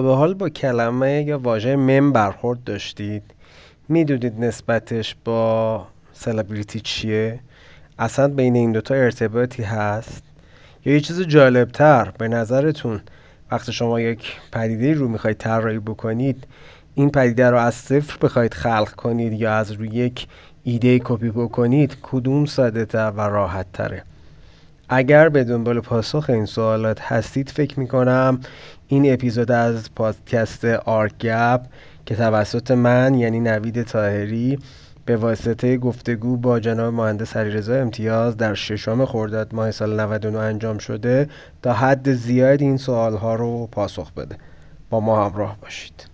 به حال با کلمه یا واژه مم برخورد داشتید. می‌دونید نسبتش با سلبریتی چیه؟ اصلا بین این دوتا ارتباطی هست؟ یا یه چیز جالبتر به نظرتون وقتی شما یک پدیده رو می‌خواید طراحی بکنید این پدیده رو از صفر بخواید خلق کنید یا از روی یک ایده کپی بکنید کدوم ساده تر و راحت تره اگر به دنبال پاسخ این سوالات هستید فکر می‌کنم این اپیزود از پادکست آرگپ که توسط من یعنی نوید تاهری به واسطه گفتگو با جناب مهندس علیرضا امتیاز در ششم خرداد ماه سال 99 انجام شده تا حد زیاد این سوال ها رو پاسخ بده. با ما همراه باشید.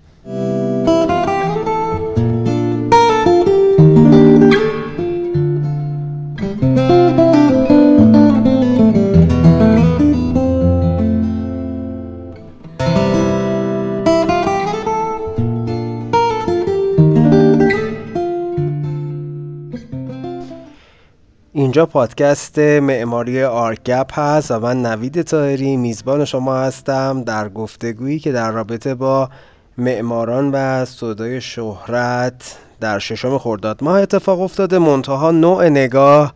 اینجا پادکست معماری آرگپ هست و من نوید تاهری میزبان شما هستم در گفتگویی که در رابطه با معماران و صدای شهرت در ششم خرداد ماه اتفاق افتاده. منتها نوع نگاه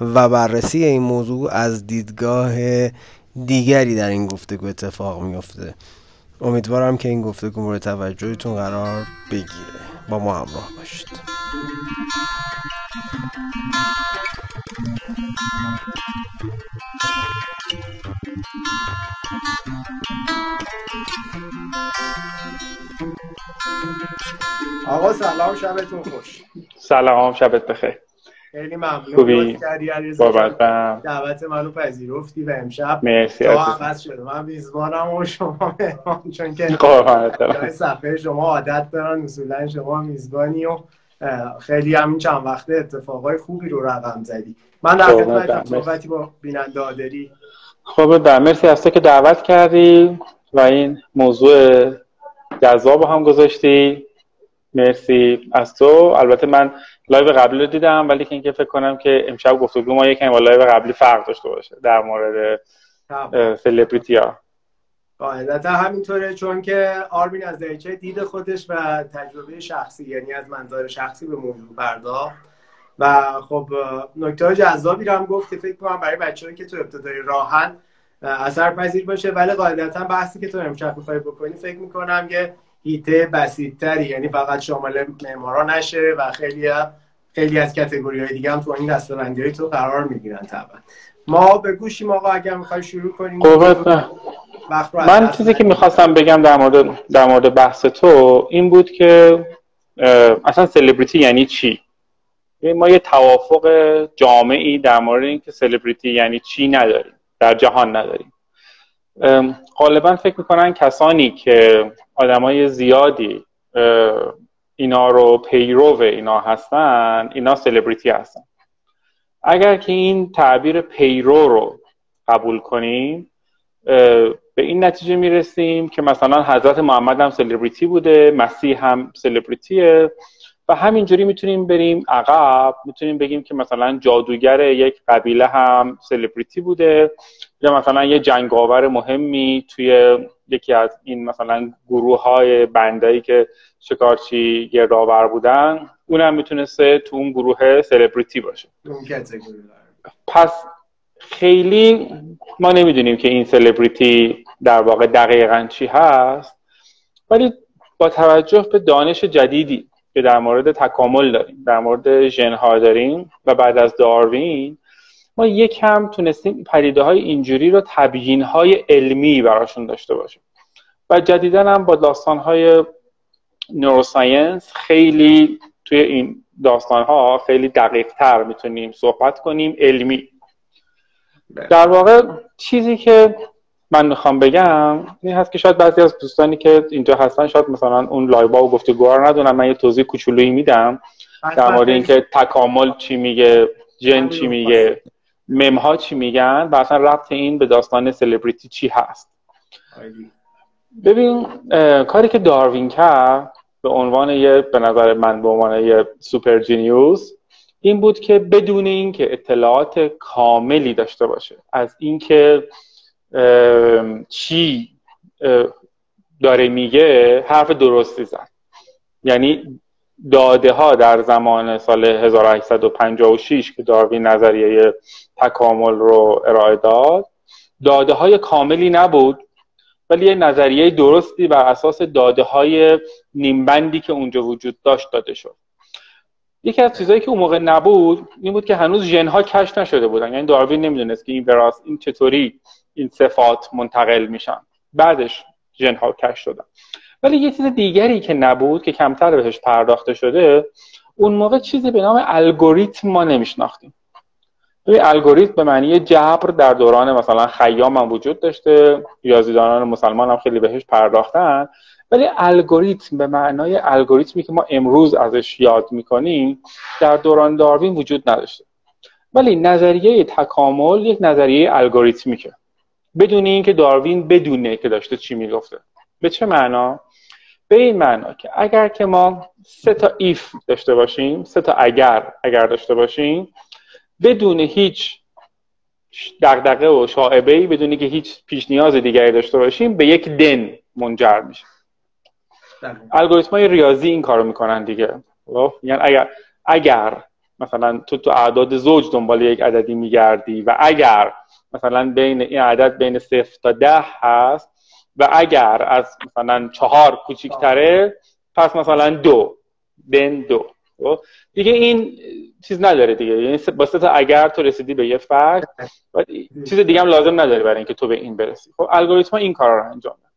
و بررسی این موضوع از دیدگاه دیگری در این گفتگو اتفاق میافته. امیدوارم که این گفتگو مورد توجهتون قرار بگیره. با ما همراه باشید. آقا سلام شبتون خوش. سلام شبت بخیر. خیلی ممنون. خوبی؟ بابت دعوت منو پذیرفتی و امشب مرسی عوض شده. من میزبانم و شما مهمان چون که صفحه شما عادت دارن اصولا شما میزبانی و خیلی همین چند وقته اتفاقای خوبی رو رقم زدی. من در خدمت صحبتی با بیننده داری خب در مرسی تو که دعوت کردی و این موضوع جذاب هم گذاشتی. مرسی از تو. البته من live قبلی رو دیدم ولی که اینکه فکر کنم که امشب گفتگو ما یکم با live قبلی فرق داشته باشه در مورد سلبریتی ها. قاعدتا همینطوره چون که آرمین از دریچه دید خودش و تجربه شخصی یعنی از منظر شخصی به موضوع پرداخت. و خب نکته جذابی رو هم گفت که فکر کنم برای بچه‌ای که تو ابتدای راهن اثر پذیر باشه. ولی قاعدتا بحثی که تو امشب می‌خوای بکنی فکر می‌کنم که هیته بسیدتری یعنی فقط شامل معمارا نشه و خیلی خیلی از کتگوری های دیگه هم تو این دستبندی های تو قرار می‌گیرن طبعا. ما به گوشیم آقا اگر می‌خوای شروع کنیم. من چیزی که می‌خواستم بگم در مورد در مورد بحث تو این بود که اصلا سلبریتی یعنی چی؟ ما یه توافق جامعی در مورد اینکه سلبریتی یعنی چی نداریم در جهان نداریم. غالبا فکر می‌کنن کسانی که آدمای زیادی اینا رو پیرو اینا هستن اینا سلبریتی هستن. اگر که این تعبیر پیرو رو قبول کنیم به این نتیجه می‌رسیم که مثلا حضرت محمد هم سلبریتی بوده مسیح هم سلبریتیه و همینجوری می‌تونیم بریم عقب می‌تونیم بگیم که مثلا جادوگر یک قبیله هم سلبریتی بوده یا مثلا یه جنگاور مهمی توی یکی از این مثلا گروه های بندایی که شکارچی راور بودن. اونم می‌تونسته تو اون گروه سلبریتی باشه. پس خیلی ما نمی‌دونیم که این سلبریتی در واقع دقیقا چی هست ولی با توجه به دانش جدیدی که در مورد تکامل داریم در مورد ژنها داریم و بعد از داروین ما یکم تونستیم پدیده های اینجوری رو تبیین های علمی براشون داشته باشیم. و جدیدا هم با داستان های نوروساینس خیلی توی این داستان ها خیلی دقیق تر می‌تونیم صحبت کنیم علمی. بله. در واقع چیزی که من می‌خوام بگم این هست که شاید بعضی از دوستانی که اینجا هستن شاید مثلا اون لایبا و گفتگوها رو ندونن من یه توضیح کوچولویی میدم در مورد اینکه تکامل چی میگه جن چی میگه ممها چی میگن و اصلا ربط این به داستان سلبریتی چی هست. ببین کاری که داروین کرد به عنوان یه به نظر من به عنوان یه سوپر جینیوس این بود که بدون اینکه اطلاعات کاملی داشته باشه. از اینکه چی داره میگه حرف درستی زد. یعنی داده ها در زمان سال 1856 که داروین نظریه تکامل رو ارائه داد داده های کاملی نبود. ولی یه نظریه درستی بر اساس داده های نیمبندی که اونجا وجود داشت داده شد. یکی از چیزهایی که اون موقع نبود این بود که هنوز ژن ها کشف نشده بودن. یعنی داروین نمی‌دونست که این براست این چطوری این صفات منتقل میشن. بعدش ژن ها کشف شدن. ولی یه چیز دیگری که نبود که کمتر بهش پرداخته شده اون موقع چیزی به نام الگوریتم ما نمیشناختیم. توی الگوریتم به معنی جبر در دوران مثلا خیام هم وجود داشته. ریاضیدانان مسلمان هم خیلی بهش پرداختن. ولی الگوریتم به معنای الگوریتمی که ما امروز ازش یاد می‌کنیم در دوران داروین وجود نداشته. ولی نظریه تکامل یک نظریه الگوریتمیکه. بدون اینکه داروین بدونه که داشته چی می‌گفته. به چه معنا؟ به این معنا که اگر که ما سه تا ایف داشته باشیم سه تا اگر اگر داشته باشیم بدون هیچ دغدغه و شاعبه ای بدون که هیچ پیش نیاز دیگری داشته باشیم به یک دن منجر میشه. الگوریتم های ریاضی این کارو می‌کنن دیگه خب؟ یعنی اگر اگر مثلا تو تو اعداد زوج دنبال یک عددی میگردی و اگر مثلا بین این عدد بین صفر تا ده هست و اگر از مثلا چهار کوچیکتره پس مثلا دو بین دو خب؟ دیگه این چیز نداره دیگه. یعنی با تا اگر تو رسیدی به یه فرد چیز دیگه هم لازم نداره برای اینکه تو به این برسی. خب الگوریتم این کار رو انجام ده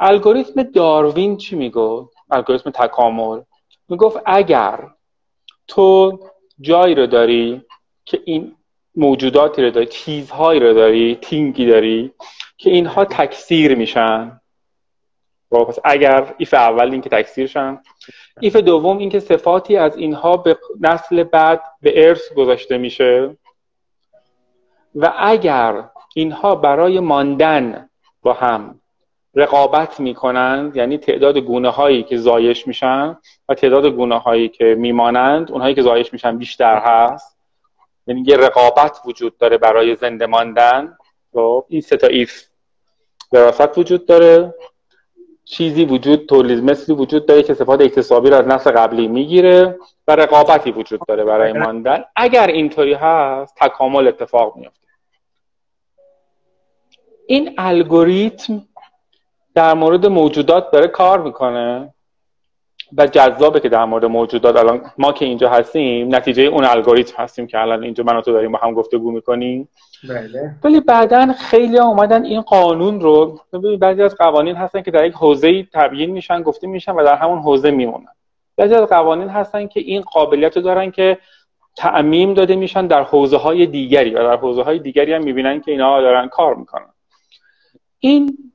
الگوریتم داروین چی می‌گفت؟ الگوریتم تکامل. می‌گفت اگر تو جایی رو داری که این موجوداتی رو داری چیزهایی رو داری تینگی داری که اینها تکثیر میشن خب، پس اگر ایف اول این که تکثیر شن ایف دوم اینکه صفاتی از اینها به نسل بعد به ارث گذاشته میشه. و اگر اینها برای ماندن با هم رقابت می‌کنند یعنی تعداد گونه هایی که زایش میشن و تعداد گونه هایی که میمانند اونهایی که زایش میشن بیشتر هست. یعنی یه رقابت وجود داره برای زنده ماندن. خب این سه تا ایف وراثت وجود داره. چیزی وجود تولید مثلی وجود داره که صفات اکتسابی رو از نسل قبلی می‌گیره و رقابتی وجود داره برای ماندن. اگر اینطوری هست تکامل اتفاق میفته این الگوریتم در مورد موجودات داره کار می‌کنه. و جذابه که در مورد موجودات الان ما که اینجا هستیم نتیجه اون الگوریتم هستیم که الان اینجا من تو داریم با هم گفتگو می‌کنیم. بله. ولی بعدا خیلی اومدن این قانون رو بعضی از قوانین هستن که در یک حوزه تبیین میشن گفته میشن و در همون حوزه میمونن. بعضی از قوانین هستن که این قابلیت رو دارن که تعمیم داده میشن در حوزه های دیگری و در حوزه های دیگری هم می‌بینن که اینا دارن کار می‌کنن. این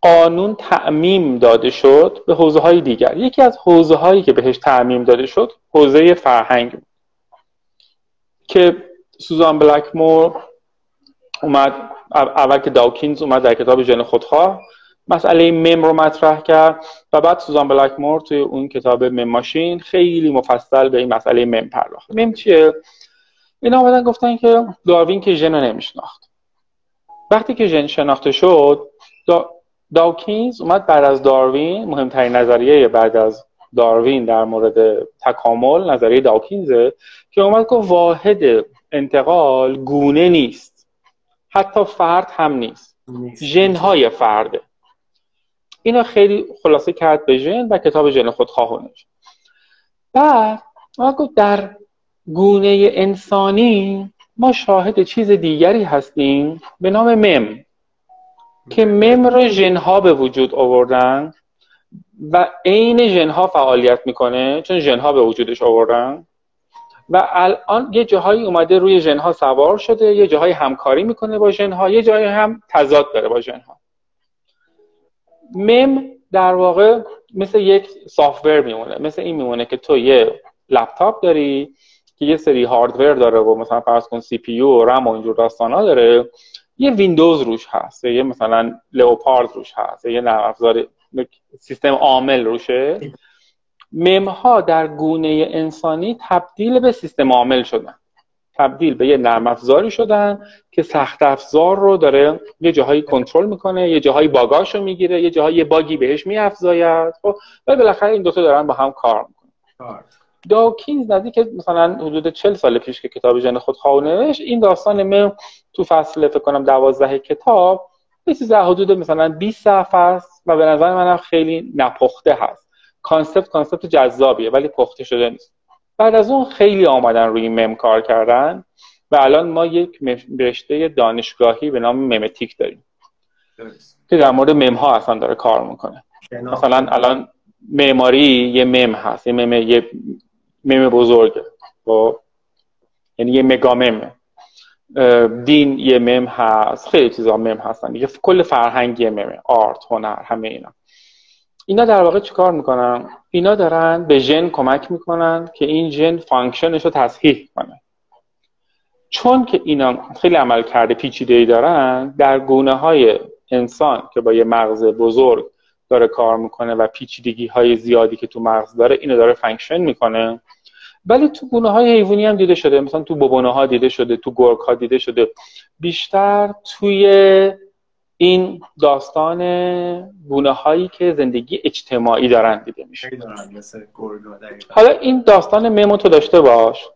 قانون تعمیم داده شد به حوزه های دیگر. یکی از حوزه هایی که بهش تعمیم داده شد حوزه فرهنگ که سوزان بلکمور اومد اول که داوکینز اومد در کتاب ژن خودخواه مسئله مم رو مطرح کرد و بعد سوزان بلکمور توی اون کتاب مم ماشین خیلی مفصل به این مسئله مم پرداخت. مم چیه؟ اینا آمدن گفتن که داروین که ژن نمیشناخت. وقتی که ژن شناخته شد داوکینز اومد بعد از داروین مهمترین نظریه بعد از داروین در مورد تکامل نظریه داوکینزه که اومد که واحد انتقال گونه نیست. حتی فرد هم نیست. ژنهای فرده. اینو خیلی خلاصه کرد به ژن و کتاب ژن خودخواهانش بعد گفت در گونه انسانی ما شاهد چیز دیگری هستیم به نام مم. که مم رو ژنها به وجود آوردن و عین ژنها فعالیت می‌کنه چون ژنها به وجودش آوردن. و الان یه جاهایی اومده روی ژنها سوار شده یه جاهایی همکاری می‌کنه با ژنها یه جایی هم تضاد داره با ژنها. مم در واقع مثل یک software میمونه مثل این میمونه که تو یه لپ‌تاپ داری که یه سری hardware داره و مثلا فرض کن CPU و رم و اینجور داستانا داره. یه ویندوز روش هست یه مثلا Leopard روش هست یه نرم افزار سیستم عامل روشه. مم ها در گونه انسانی تبدیل به سیستم عامل شدن. تبدیل به یه نرم افزاری شدن که سخت افزار رو داره یه جاهایی کنترل می‌کنه یه جاهایی باگاش رو می‌گیره یه جاهایی باگی بهش میافزاید خب؟ ولی بالاخره این دوتا دارن با هم کار می‌کنن. داکینز نزدیک مثلا حدود 40 سال پیش که کتاب جن خود نوشت این داستان من تو فصل فکر کنم 12 کتاب یه چیز حدود مثلا 20 صفحه است و به نظر منم خیلی نپخته هست. concept concept جذابیه ولی پخته شده نیست. بعد از اون خیلی آمدن روی مم کار کردن و الان ما یک رشته دانشگاهی به نام memetics داریم. که در مورد مم ها اصلا داره کار می‌کنه. مثلا الان معماری یه مم هست یه مم یه مم بزرگه. خب؟ یعنی یه mega meme ه دین یه مم هست خیلی چیزا مم هستن یه کل فرهنگ یه ممه. art هنر همه اینا. اینا در واقع چیکار می‌کنن؟ اینا دارن به ژن کمک می‌کنن که این ژن function ش رو تصحیح کنه. چون که اینا خیلی عملکرد پیچیده ای دارن در گونه های انسان که با یه مغز بزرگ داره کار می‌کنه و پیچیدگی های زیادی که تو مغز داره اینو داره function می‌کنه. ولی تو گونه های حیوانی هم دیده شده مثلا تو ببونه ها دیده شده تو گرگ ها دیده شده. بیشتر توی این داستان گونه هایی که زندگی اجتماعی دارن دیده میشه. حالا این داستان ممو تو داشته باش.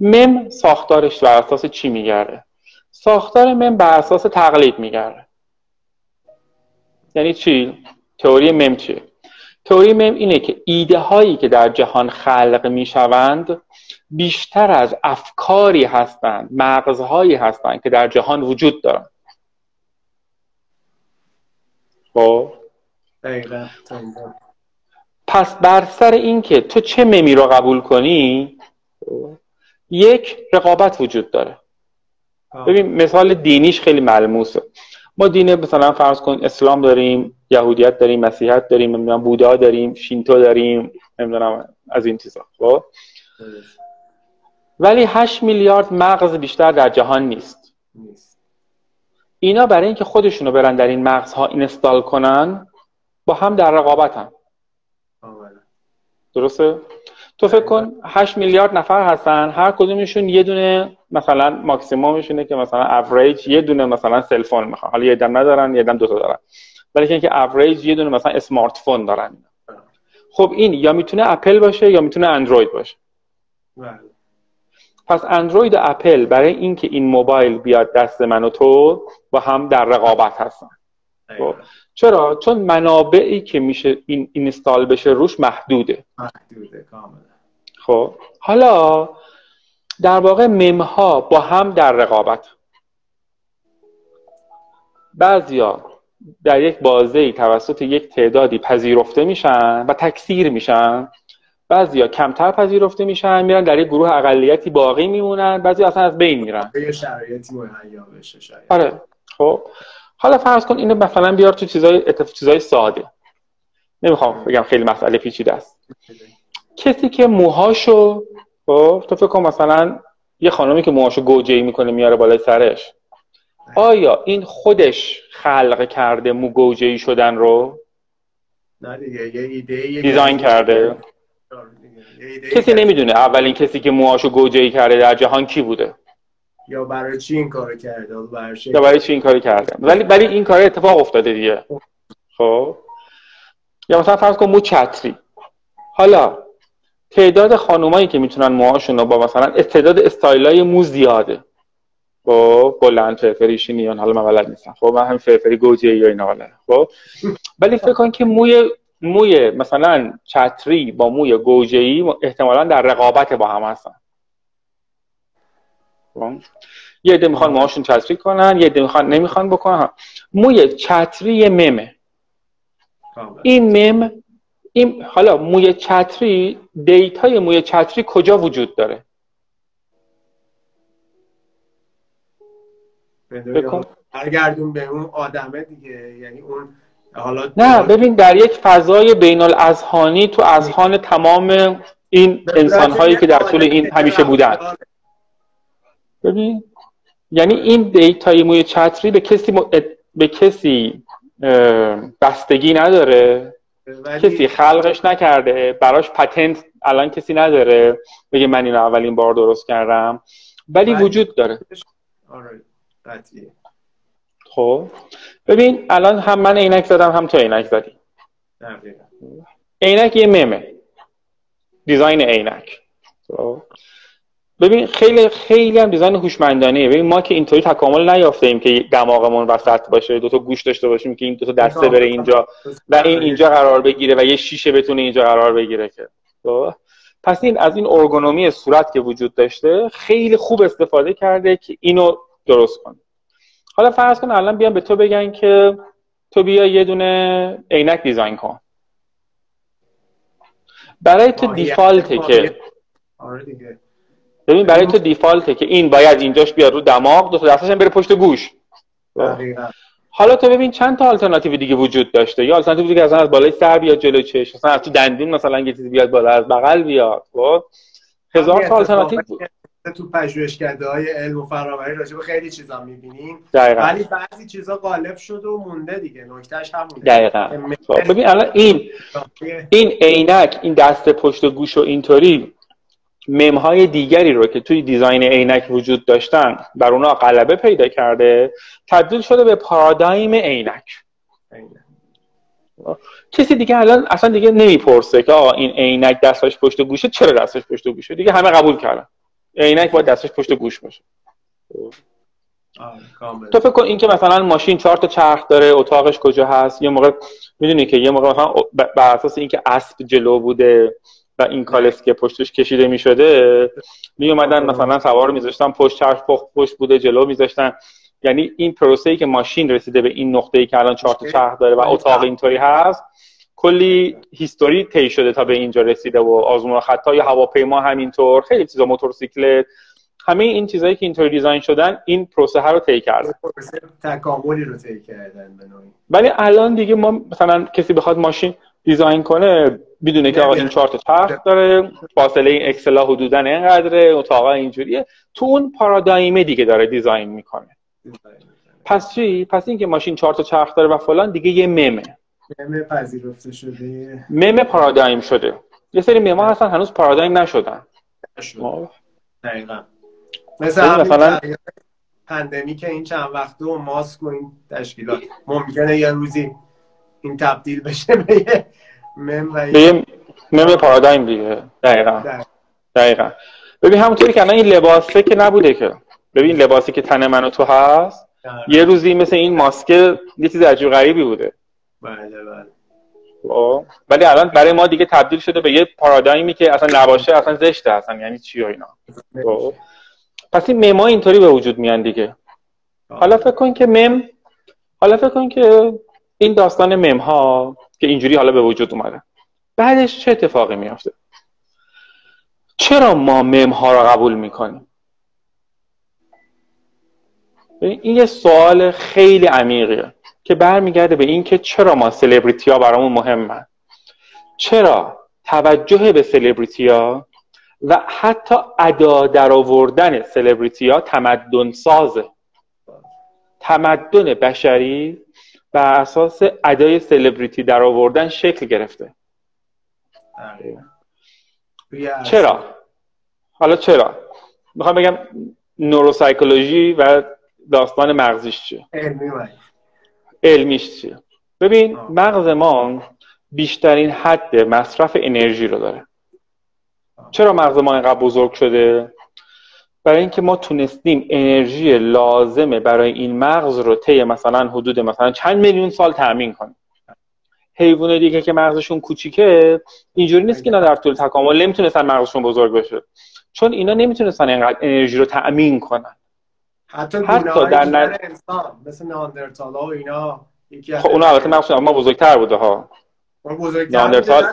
مم ساختارش بر اساس چی میگرده ساختار مم بر اساس تقلید میگرده یعنی چی؟ تئوری مم چیه؟ تئوری مم اینه که ایده هایی که در جهان خلق می‌شوند بیشتر از افکاری هستند مغزهایی هستند که در جهان وجود دارند خب؟ پس بر سر این که تو چه ممی رو قبول کنی یک رقابت وجود داره. ببین مثال دینیش خیلی ملموسه. ما دین مثلا فرض کن اسلام داریم یهودیت داریم مسیحیت داریم نمی‌دونم بودا داریم شینتو داریم نمی‌دونم از این چیزا. خب؟ ولی 8 میلیارد مغز بیشتر در جهان نیست. اینا برای اینکه خودشونو برن در این مغزها install کنن با هم در رقابتن. درسته؟ تو فکر کن 8 میلیارد نفر هستن هر کدومشون یه دونه مثلا ماکسیمومشونه که مثلا اوریج یه دونه مثلا cell phone می‌خوان. حالا یه عده‌م ندارن یه عده‌م دو تا دارن. ولی اینکه اوریج یه دونه مثلا smartphone دارن خب این یا می‌تونه اپل باشه یا می‌تونه اندروید باشه. بله. پس اندروید و اپل برای اینکه این موبایل بیاد دست من و تو با هم در رقابت هستن. خب. چرا؟ چون منابعی که میشه این install بشه روش محدوده. محدوده کاملا. خب. حالا در واقع مم ها با هم در رقابت. بعضیا در یک بازه توسط یک تعدادی پذیرفته میشن و تکثیر میشن. بعضیا کمتر پذیرفته میشن میرن در یک گروه اقلیتی باقی میمونن. بعضی اصلا از بین میرن. یه شرایطی مهیا بشه شاید. آره. خب. حالا فرض کن اینو مثلا بیار تو چیزای چیزای ساده. نمی‌خوام بگم خیلی مسئله پیچیده است. کسی که موهاشو خب تو فکر کن مثلا یه خانمی که موهاشو گوجه‌ای می‌کنه میاره بالای سرش. آیا این خودش خلق کرده مو گوجه‌ای شدن رو؟ نه دیگه یه ایده دیزاین کرده. کسی نمی‌دونه اولین کسی که موهاشو گوجه‌ای کرده در جهان کی بوده. یا برای چی این کارو کرده؟ یا برای چی این کارو کرده؟ ولی ولی این کار اتفاق افتاده دیگه. خب. یا مثلا فرض کن مو چتری. حالا تعداد خانومایی که می‌تونن موهاشون رو با مثلا استعداد استایلای مو زیاده. خب بلند فرفری حالا من بلد نیستم. خب من هم فرفری گوجه یا اینا خب ولی فکر کن که موی موی مثلا چتری با موی گوجه ای احتمالا در رقابت با هم هستن. خب؟ یه عده می‌خوان موهاشون چتری کنن یه عده می‌خوان نمی‌خوان بکنن. موی چتری ممه. این مم این حالا موی چتری data ی موی چتری کجا وجود داره؟ بکن. برگردون به اون آدمه دیگه. یعنی اون حالا نه ببین در یک فضای بین الاذهانی تو اذهان تمام این انسان هایی که در طول این همیشه بودن. ببین. یعنی این data ی موی چتری به کسی به کسی بستگی نداره؟ کسی خلقش نکرده. براش پتنت الان کسی نداره. بگه من اینو اولین بار درست کردم. ولی وجود داره. آره خب. ببین الان هم من عینک زدم هم تو عینک زدی. عینک یه ممه. دیزاین عینک. خب؟ ببین خیلی خیلی هم دیزاین هوشمندانه ببین ما که اینطوری تکامل نیافته ایم که دماغمون وسط باشه دو تا گوش داشته باشیم که این دو تا دسته بره اینجا و این اینجا قرار بگیره و یه شیشه بتونه اینجا قرار بگیره که. خب؟ پس این از این ارگونومی صورت که وجود داشته خیلی خوب استفاده کرده که اینو درست کنه. حالا فرض کن الان بیان به تو بگن که تو بیا یه دونه عینک دیزاین کن. برای تو دیفالته که آره دیگه. ببین برای تو دیفالته که این باید اینجاش بیاد رو دماغ دو تا دستش بره پشت گوش. حالا تو ببین چند تا آلترناتیو دیگه وجود داشته؟ یا آلترناتیو دیگه اصلا از بالای سر بیاد جلو چش مثلا از تو دندون مثلا یه چیزی بیاد بالا از بغل بیاد خب؟ هزار تا آلترناتیو تو پژوهشکده های علم و فناوری راجع به خیلی چیزا می‌بینیم. ولی بعضی چیزا غالب شد و مونده دیگه نکتهش همونه. دقیقاً. خب، ببین الان این این عینک این دست پشت گوش و اینطوری ممهای دیگری رو که توی design عینک وجود داشتن بر اونا غلبه پیدا کرده تبدیل شده به پارادایم عینک. کسی دیگه الان اصلا دیگه نمی‌پرسه که آقا این عینک دستش پشت گوشه چرا دستش پشت گوشه؟ دیگه همه قبول کردن. عینک باید دستش پشت گوش باشه. تو فکر کن این که مثلا ماشین چهار تا چرخ داره اتاقش کجا هست یه موقع می‌دونی که یه موقع مثلا بر اساس اینکه اسب جلو بوده و این کالس که پشتش کشیده می شده می اومدن مثلا سوار میذاشتن پشت چرخ پشت بوده جلو میذاشتن. یعنی این پروسه ای که ماشین رسیده به این نقطه ای که الان چهار تا چرخ داره و اتاق اینطوری هست کلی هیستوری طی شده تا به اینجا رسیده و آزمون خطا یا هواپیما همینطور خیلی چیزا موتورسیکلت. همه این چیزایی که اینطوری دیزاین شدن این پروسه ها رو طی کرده. تکاملی رو طی کردن ولی الان دیگه ما مثلا کسی بخواد ماشین دیزاین کنه می‌دونه که آقا این چهار تا چرخ داره فاصله این اکسلا حدودا اینقدره اتاقا اینجوریه. تو اون پارادایم دیگه داره دیزاین می‌کنه. پس چی؟ پس اینکه ماشین چهار تا چرخ داره و فلان دیگه یه ممه. ممه پذیرفته شده. ممه پارادایم شده. یه سری ممه هستن هنوز پارادایم نشدن. دقیقا. مثل مثلا پندمی که این چند وقته و ماسک و این تشکیلات. ممکنه یه روزی این تبدیل بشه به یه مم و یه مم پارادایم دیگه. دقیقا. دقیقا. ببین همونطوری که الان این لباسه که نبوده که. ببین لباسی که تن من و تو هست یه روزی مثل این ماسکه یه چیز عجیب غریبی بوده. بله بله. خب؟ ولی الان برای ما دیگه تبدیل شده به یه پارادایمی که اصلا نباشه اصلا زشته اصلا یعنی چی اینا. خب؟ پس این مما اینطوری به وجود میان دیگه. حالا فکر کن که مم حالا فکر کن که این داستان مم ها که اینجوری حالا به وجود اومده. بعدش چه اتفاقی میافته؟ چرا ما مم ها را قبول می‌کنیم؟ این یه سوال خیلی عمیقیه که برمیگرده به این که چرا ما سلبریتی ها برامون مهمن؟ چرا توجه به سلبریتی ها و حتی ادا در آوردن سلبریتی ها تمدن سازه تمدن بشری بر اساس ادای سلبریتی در آوردن شکل گرفته. چرا؟ حالا چرا؟ می‌خوام بگم نوروسایکولوژی و داستان مغزیش چیه؟ علمیش چیه؟ ببین مغز ما بیشترین حد مصرف انرژی رو داره. چرا مغز ما اینقدر بزرگ شده؟ برای اینکه ما تونستیم انرژی لازمه برای این مغز رو طی مثلا حدود مثلا چند میلیون سال تامین کنیم. حیوان دیگه که مغزشون کوچیکه اینجوری نیست که اینا در طول تکامل نمی‌تونستن مغزشون بزرگ بشه. چون اینا نمی‌تونستن اینقدر انرژی رو تأمین کنن. حتی, حتی در نر... انسان مثل ناندرتال ها و اینا یکی خب اونا البته مغزشون اما بزرگتر بوده ها. بزرگتر ناندرتال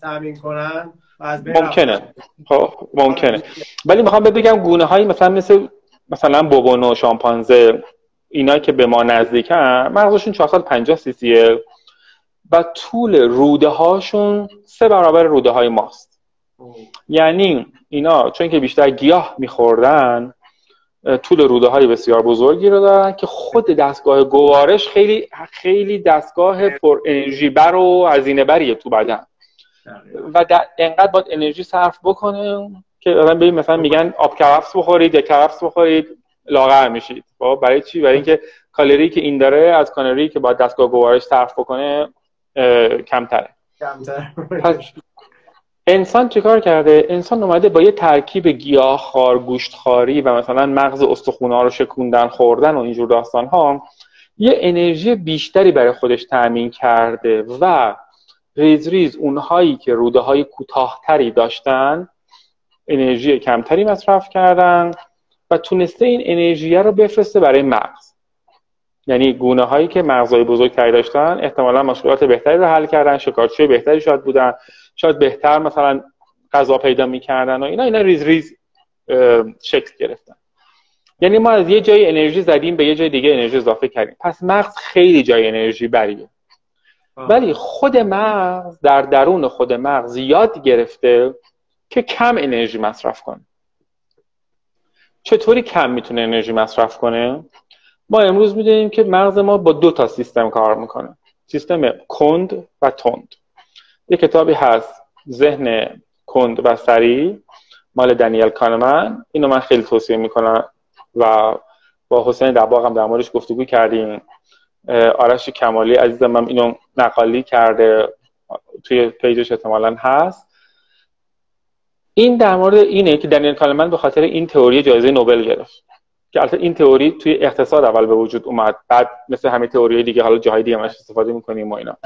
تأمین کنن. ممکنه. خب ممکنه. ولی می‌خوام بگم گونه هایی مثلا مثل مثلا بوبونو شامپانزه اینا که به ما نزدیکن مغزشون 450 سی سیه و طول روده هاشون سه برابر روده های ماست یعنی اینا چون که بیشتر گیاه میخوردن طول روده های بسیار بزرگی رو دارن که خود دستگاه گوارش خیلی خیلی دستگاه پر انرژی بر و هزینه بریه تو بدن. و در انقدر باید انرژی صرف بکنه که مثلا مثلا میگن آب کرفس بخورید یا کرفس بخورید لاغر میشید. خب برای چی؟ برای اینکه کالری که این داره از کالری که با دستگاه گوارش صرف بکنه کمتره. کمتر انسان چیکار کرده؟ انسان اومده با یه ترکیب گیاه خار گوشت خاری و مثلا مغز استخونا رو شکوندن خوردن و اینجور داستان ها یه انرژی بیشتری برای خودش تأمین کرده و ریز ریز اونهایی که روده های کوتاهتری داشتن انرژی کمتری مصرف کردن و تونسته این انرژی رو بفرسته برای مغز. یعنی گونه هایی که مغزهای بزرگتری داشتن احتمالا مشکلات بهتری رو حل کردن شکارچی بهتری شاید بودن شاید بهتر مثلا غذا پیدا می‌کردن و اینا اینا ریز ریز شکل گرفتن. یعنی ما از یه جای انرژی زدیم به یه جای دیگه انرژی اضافه کردیم. پس مغز خیلی جای انرژی بریه. ولی خود مغز در درون خود مغز یاد گرفته که کم انرژی مصرف کنه. چطوری کم می‌تونه انرژی مصرف کنه؟ ما امروز می‌دونیم که مغز ما با دو تا سیستم کار می‌کنه. سیستم کند و تند. یه کتابی هست ذهن کند و سریع مال دنیل کانمن. اینو من خیلی توصیه می‌کنم و با حسین دباغ هم در موردش گفتگو کردیم. آرش کمالی عزیزم هم اینو نقالی کرده توی پیجش احتمالا هست. این در مورد اینه که دنیل کانمن به خاطر این تئوری جایزه نوبل گرفت. که البته این تئوری توی اقتصاد اول به وجود اومد. بعد مثل همه تئوری دیگه حالا جاهای دیگه همش استفاده می‌کنیم و اینا.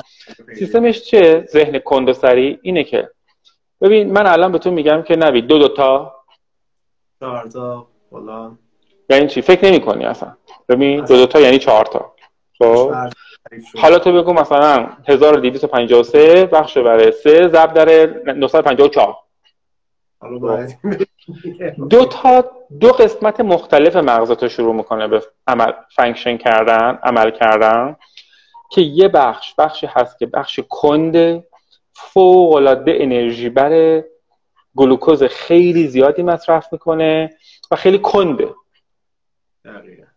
سیستمش چه ذهن کند و سری اینه که ببین من الان به تو میگم که نوی دو دو تا. چهار تا فلان. یعنی چی؟ فکر نمی کنی اصلا. ببین دو دو تا یعنی چهار تا. خب. حالا تو بگو مثلا 1253 بخش برای 3 ضرب در 954 دو تا دو قسمت مختلف مغزت شروع می‌کنه به عمل فنکشن کردن عمل کردن که یه بخش بخشی هست که بخش کند فوق العاده انرژی بره گلوکوز خیلی زیادی مصرف می‌کنه و خیلی کنده.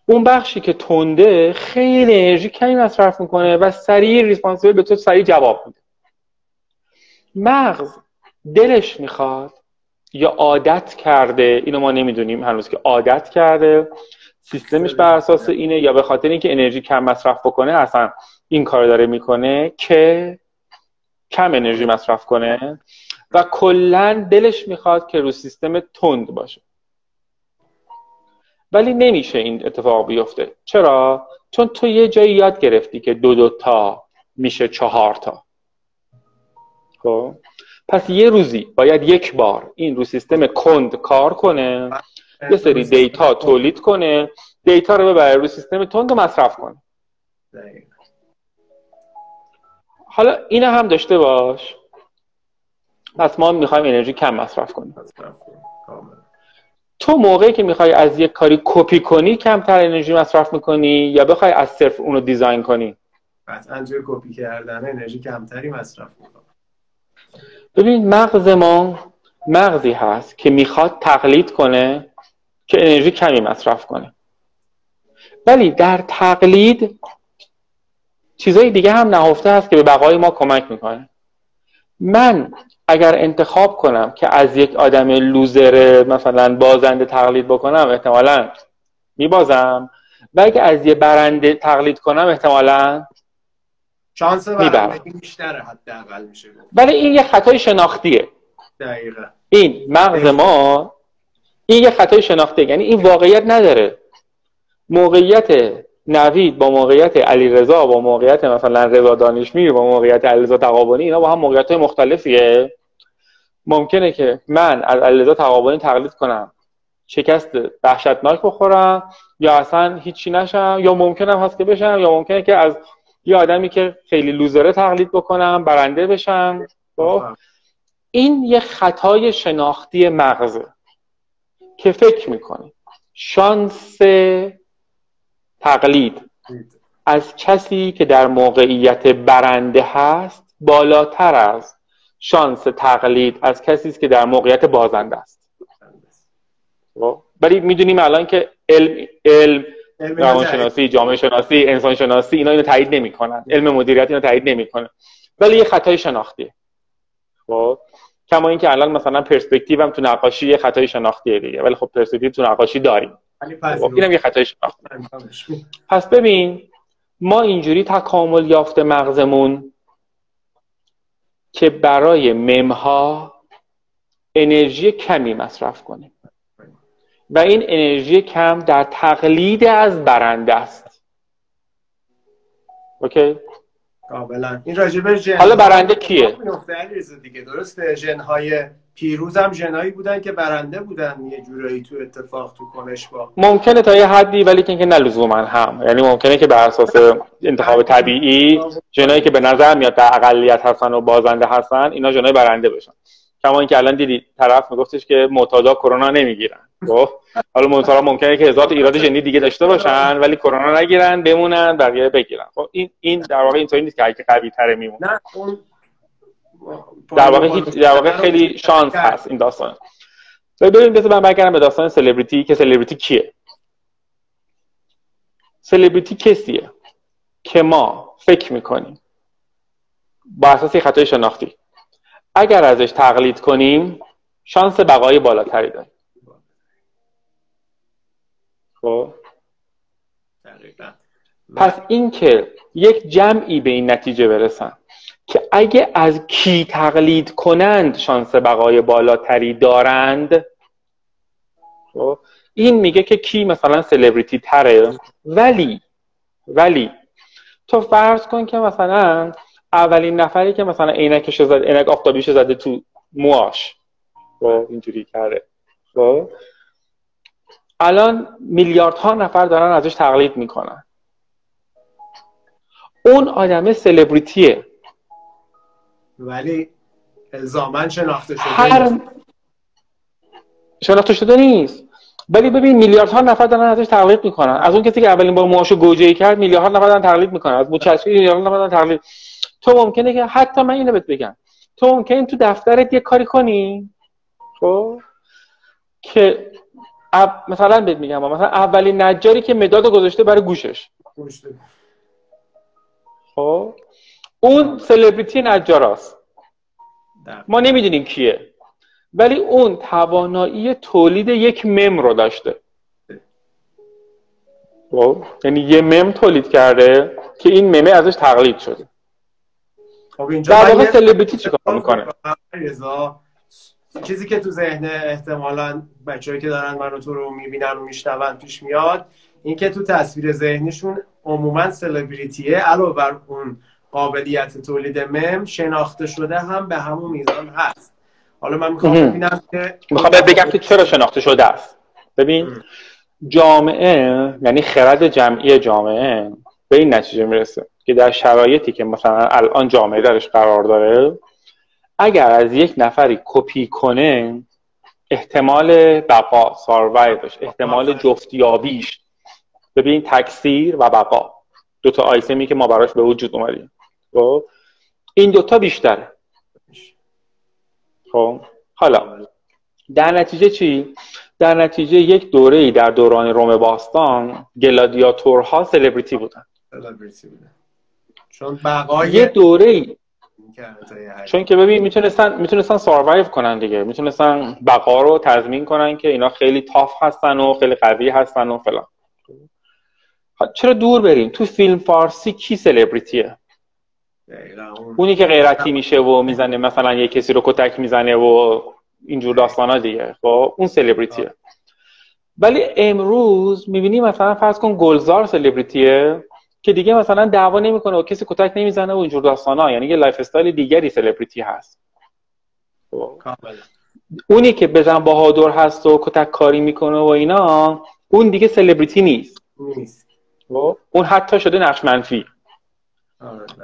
اون بخشی که تنده خیلی انرژی کمی مصرف می‌کنه و سریع ریسپانسیبل به تو سریع جواب میده. مغز دلش می‌خواد یا عادت کرده اینو ما نمی‌دونیم هنوز که عادت کرده سیستمش بر اساس اینه یا به خاطر اینکه انرژی کم مصرف بکنه اصلا این کار داره می‌کنه که کم انرژی مصرف کنه و کلا دلش می‌خواد که رو سیستم تند باشه. ولی نمیشه این اتفاق بیفته. چرا؟ چون تو یه جایی یاد گرفتی که دو دو تا میشه چهار تا. خب؟ پس یه روزی باید یک بار این رو سیستم کند کار کنه یه سری دیتا تولید کنه دیتا رو ببره رو سیستم تند مصرف کنه. حالا این هم داشته باش. پس ما می‌خوایم انرژی کم مصرف کنیم. تو موقعی که می‌خوای از یک کاری کپی کنی کمتر انرژی مصرف می‌کنی یا بخوای از صرف اونو دیزاین کنی؟ قطعا توی کپی کردن انرژی کمتری مصرف می‌کنی ببین مغز ما مغزی هست که می‌خواد تقلید کنه که انرژی کمی مصرف کنه. ولی در تقلید چیزای دیگه هم نهفته هست که به بقای ما کمک می‌کنه. من اگر انتخاب کنم که از یک آدم لوزر مثلا بازنده تقلید بکنم احتمالا میبازم. و اگر از یه برنده تقلید کنم احتمالا شانس برندگی بیشتره حداقل میشه ولی این یه خطای شناختیه. دقیقا. این مغز ما این یه خطای شناختیه یعنی این واقعیت نداره. موقعیت نوید با موقعیت علی رضا با موقعیت مثلا رضا دانشمیر با موقعیت علیرضا تقابونی اینا با هم موقعیت های مختلفیه. ممکنه که من از علیرضا تقابونی تقلید کنم شکست وحشتناک بخورم یا اصلا هیچی نشم یا ممکنم هست که بشم یا ممکنه که از یه آدمی که خیلی لوزره تقلید بکنم برنده بشم. خب؟ این یه خطای شناختی مغزه که فکر می‌کنه شانس تقلید. از کسی که در موقعیت برنده هست بالاتر از شانس تقلید از کسی است که در موقعیت بازنده است. خب؟ ولی می‌دونیم الان که علم علم روانشناسی جامعه شناسی انسان شناسی اینا اینو تایید نمی‌کنن. علم مدیریت اینو تایید نمی‌کنه. ولی یه خطای شناختیه. خب کما اینکه الان مثلا پرسپکتیو هم تو نقاشی یه خطای شناختیه دیگه. ولی خب پرسپکتیو تو نقاشی داریم. اینم یه خطای شناختی پس ببین ما اینجوری تکامل یافته مغزمون که برای ممها انرژی کمی مصرف کنیم. و این انرژی کم در تقلید از برنده است. اوکی؟ کاملا این راجبه جن حالا برنده کیه؟ دیگه درسته؟ ژن های پیروز هم ژنایی بودن که برنده بودن یه جورایی تو اتفاق تو کنش با. ممکنه تا یه حدی ولی که نه لزوما هم. یعنی ممکنه که بر اساس انتخاب طبیعی ژنایی که به نظر میاد در اقلیت هستن و بازنده هستن اینا ژنای برنده بشن. کما اینکه الان دیدی طرف میگفتش که معتادا کرونا نمی‌گیرن. خب حالا معتادا ممکنه که هزار ایراد ژنی دیگه داشته باشن ولی کرونا نگیرن بمونن بقیه بگیرن. خب این این در واقع اینطوری نیست که هر قوی تره میمونه. نه اون در واقع در واقع خیلی شانس هست این داستان. ببینیم بذار من برگردم به داستان سلبریتی که سلبریتی کیه؟ سلبریتی کسیه که ما فکر می‌کنیم با اساس خطای شناختی. اگر ازش تقلید کنیم شانس بقای بالاتری داریم. خب؟ پس اینکه یک جمعی به این نتیجه برسن که اگه از کی تقلید کنند شانس بقای بالاتری دارند؟ خب این میگه که کی مثلا سلبریتی تره. ولی ولی تو فرض کن که مثلا اولین نفری که مثلا عینکش زد عینک آفتابیش زده تو موهاش. خب اینجوری کرده. خب الان میلیاردها نفر دارن ازش تقلید می‌کنن. اون آدم سلبریتیه ولی الزامن شناخته شده هر شناخته شده نیست. ولی ببین میلیاردها نفر دارن ازش تقلید می‌کنن. از اون کسی که اولین بار موهاشو گوجه کرد میلیاردها نفر دارن تقلید می‌کنن. از موچسبی میلیاردها نفر دارن تقلید تو ممکنه که حتی من اینو بهت بگم. تو ممکنه تو دفترت یه کاری کنی. خب؟ که مثلا بهت میگم مثلا اولین نجاری که مداد گذاشته برای گوشش. خب؟ اون سلبریتی نجاراست ما نمی‌دونیم کیه. ولی اون توانایی تولید یک مم رو داشته. خب یعنی یه مم تولید کرده که این ممه ازش تقلید شده. خب اینجا در واقع سلبریتی چیکار می‌کنه؟ چیزی که تو ذهن احتمالا بچه‌ای که دارن منو تو رو می‌بینن و میشنون پیش میاد این که تو تصویر ذهنشون عموما سلبریتیه علاوه بر اون قابلیت تولید مم شناخته شده هم به همون میزان هست. حالا من می‌خوام ببینم که می‌خوام بگم که چرا شناخته شده است. ببین جامعه یعنی خرد جمعی جامعه به این نتیجه می‌رسه که در شرایطی که مثلا الان جامعه درش قرار داره اگر از یک نفری کپی کنه احتمال بقا ساروایوش احتمال جفتیابیش. ببین تکثیر و بقا. دو تا آیتمی که ما براش به وجود اومدیم. خب؟ این دوتا بیشتره. خب؟ حالا در نتیجه چی؟ در نتیجه یک دوره ای در دوران روم باستان گلادیاتورها سلبریتی بودن. سلبریتی بودن. چون بقای یه دوره ای چون که ببین می‌تونستن می‌تونستن ساروایو کنن دیگه. می‌تونستن بقا رو تضمین کنن که اینا خیلی تاف هستن و خیلی قوی هستن و فلان. چرا دور بریم؟ تو فیلم فارسی کی سلبریتیه اونی که غیرتی میشه و می‌زنه مثلا یه کسی رو کتک می‌زنه و اینجور داستان ها دیگه. خب اون سلبریتیه ولی امروز می‌بینی مثلا فرض کن گلزار سلبریتیه که دیگه مثلا دعوا نمی‌کنه و کسی کتک نمی‌زنه و اینجور داستان ها یعنی یه lifestyle دیگری سلبریتی هست. خب. اونی که بزن بهادر هست و کتک کاری می‌کنه و اینا اون دیگه سلبریتی نیست. نیست. خب. اون حتی شده نقش منفی.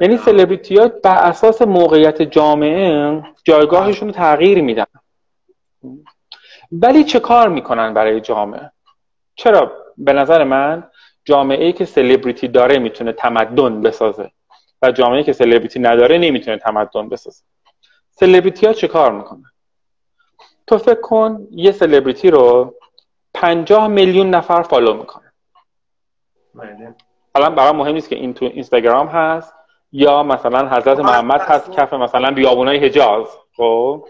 یعنی سلبریتی ها بر اساس موقعیت جامعه جایگاهشون رو تغییر میدن. ولی چه کار می‌کنن برای جامعه؟ چرا؟ به نظر من جامعه ای که سلبریتی داره می‌تونه تمدن بسازه و جامعه که سلبریتی نداره نمی‌تونه تمدن بسازه. سلبریتی ها چه کار می‌کنن؟ تو فکر کن یه سلبریتی رو پنجاه میلیون نفر follow می‌کنه بله. الان برای مهم نیست که این تو Instagram هست یا مثلا حضرت محمد هست کف مثلا بیابونای حجاز. خب؟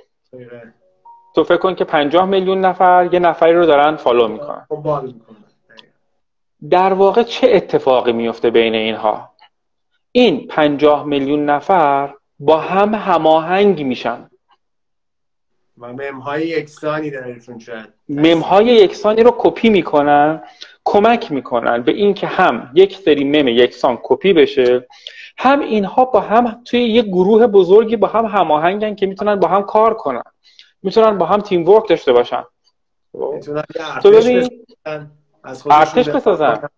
تو فکر کن که 50 میلیون نفر یه نفری رو دارن follow می‌کنن. خب، در واقع چه اتفاقی میفته بین اینها؟ این 50 میلیون نفر با هم هماهنگ میشن. و ممهای یکسانی درشون شد ممهای یکسانی رو کپی می‌کنن. کمک می‌کنن به اینکه هم یک سری مم یکسان کپی بشه هم اینها با هم توی یک گروه بزرگی با هم هماهنگن که می‌تونن با هم کار کنن. می‌تونن با هم تیم ورک داشته باشن. تو ببین ارتش بسازن.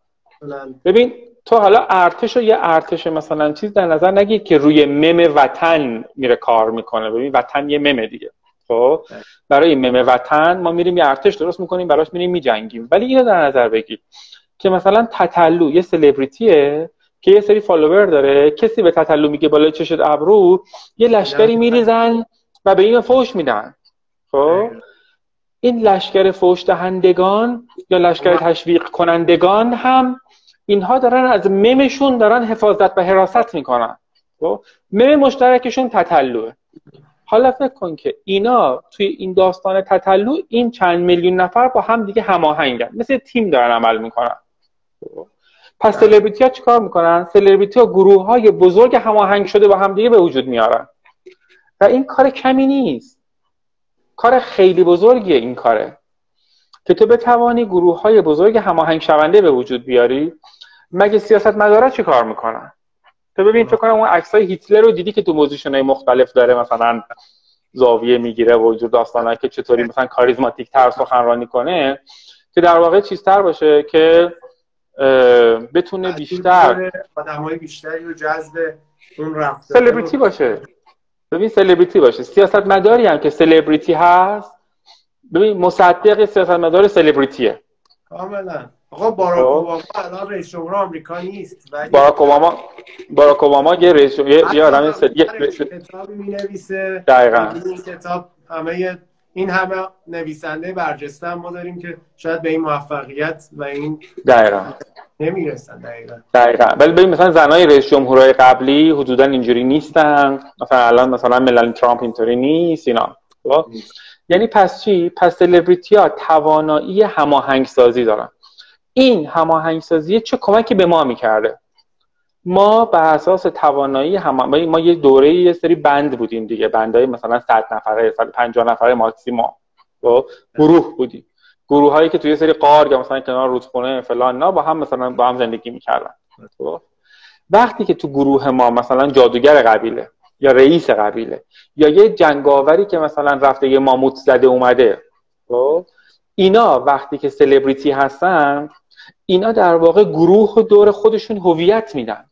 ببین تو حالا ارتش رو یه ارتش مثلا چیز در نظر نگیر که روی مم وطن میره کار می‌کنه. ببین وطن یه ممه دیگه. خب برای مم وطن ما میریم یه ارتش درست می‌کنیم براش میریم میجنگیم. ولی اینو در نظر بگیر که مثلا تتلو یه سلبریتیه که یه سری فالوور داره کسی به تتلو میگه بالای چشت ابرو یه لشکری میریزن و به این فوش میدن. خب؟ این لشکر فوش دهندگان یا لشکر تشویق کنندگان هم اینها دارن از ممشون دارن حفاظت و حراست می‌کنن. خب؟ مم مشترکشون تتلوه. حالا فکر کن که اینا توی این داستان تتلو این چند میلیون نفر با هم دیگه هماهنگن. مثل تیم دارن عمل می‌کنن. پس سلبریتی ها چیکار می‌کنن؟ سلبریتی ها گروه های بزرگ هماهنگ شده با هم دیگه به وجود میارن. و این کار کمی نیست. کار خیلی بزرگیه این کاره. که تو بتوانی گروه های بزرگ هماهنگ شونده به وجود بیاری. مگه سیاست مداره چی کار می‌کنن؟ تو ببین فکر کنم اون عکسای هیتلر رو دیدی که تو موزیشن مختلف داره مثلا زاویه می‌گیره و وجود داستانه که چطوری مثلا کاریزماتیک تر سخنرانی کنه که در واقع چیزتر باشه که بتونه بیشتر آدمای بیشتری رو جذب اون رفته. سلبریتی باشه. ببین سلبریتی باشه. سیاست مداری هم که سلبریتی هست. ببین مصدق سیاست مدار سلبریتیه. کاملا. آقا باراک خب. اوباما الان رئیس جمهور آمریکا نیست ولی باراک اوباما باراک اوباما یه رئیس یه یه آدم کتابی می‌نویسه دقیقاً. این کتاب همه این همه نویسنده برجسته ما داریم که شاید به این موفقیت و این دقیقاً. نمی‌رسن دقیقا. دقیقا. ولی ببین مثلا زنای رئیس جمهورهای قبلی حدودا اینجوری نیستن. مثلا الان مثلا ملانی ترامپ اینطوری نیست اینا. خب؟ یعنی پس چی؟ پس سلبریتی ها توانایی هماهنگ سازی دارن. این هماهنگسازی چه کمکی به ما می‌کرده؟ ما بر اساس توانایی هم ما یه دوره یه سری بند بودیم دیگه. بندهای مثلا 100 نفره 150 نفره ماکسیما خب؟ گروه بودیم. گروه هایی که توی سری قار یا مثلا کنار رودخونه فلان نه با هم مثلا با هم زندگی می‌کردن. خب؟ وقتی که تو گروه ما مثلا جادوگر قبیله یا رئیس قبیله یا یه جنگاوری که مثلا رفته یه ماموت زده اومده خب؟ اینا وقتی که سلبریتی هستن اینا در واقع گروه و دور خودشون هویت میدن.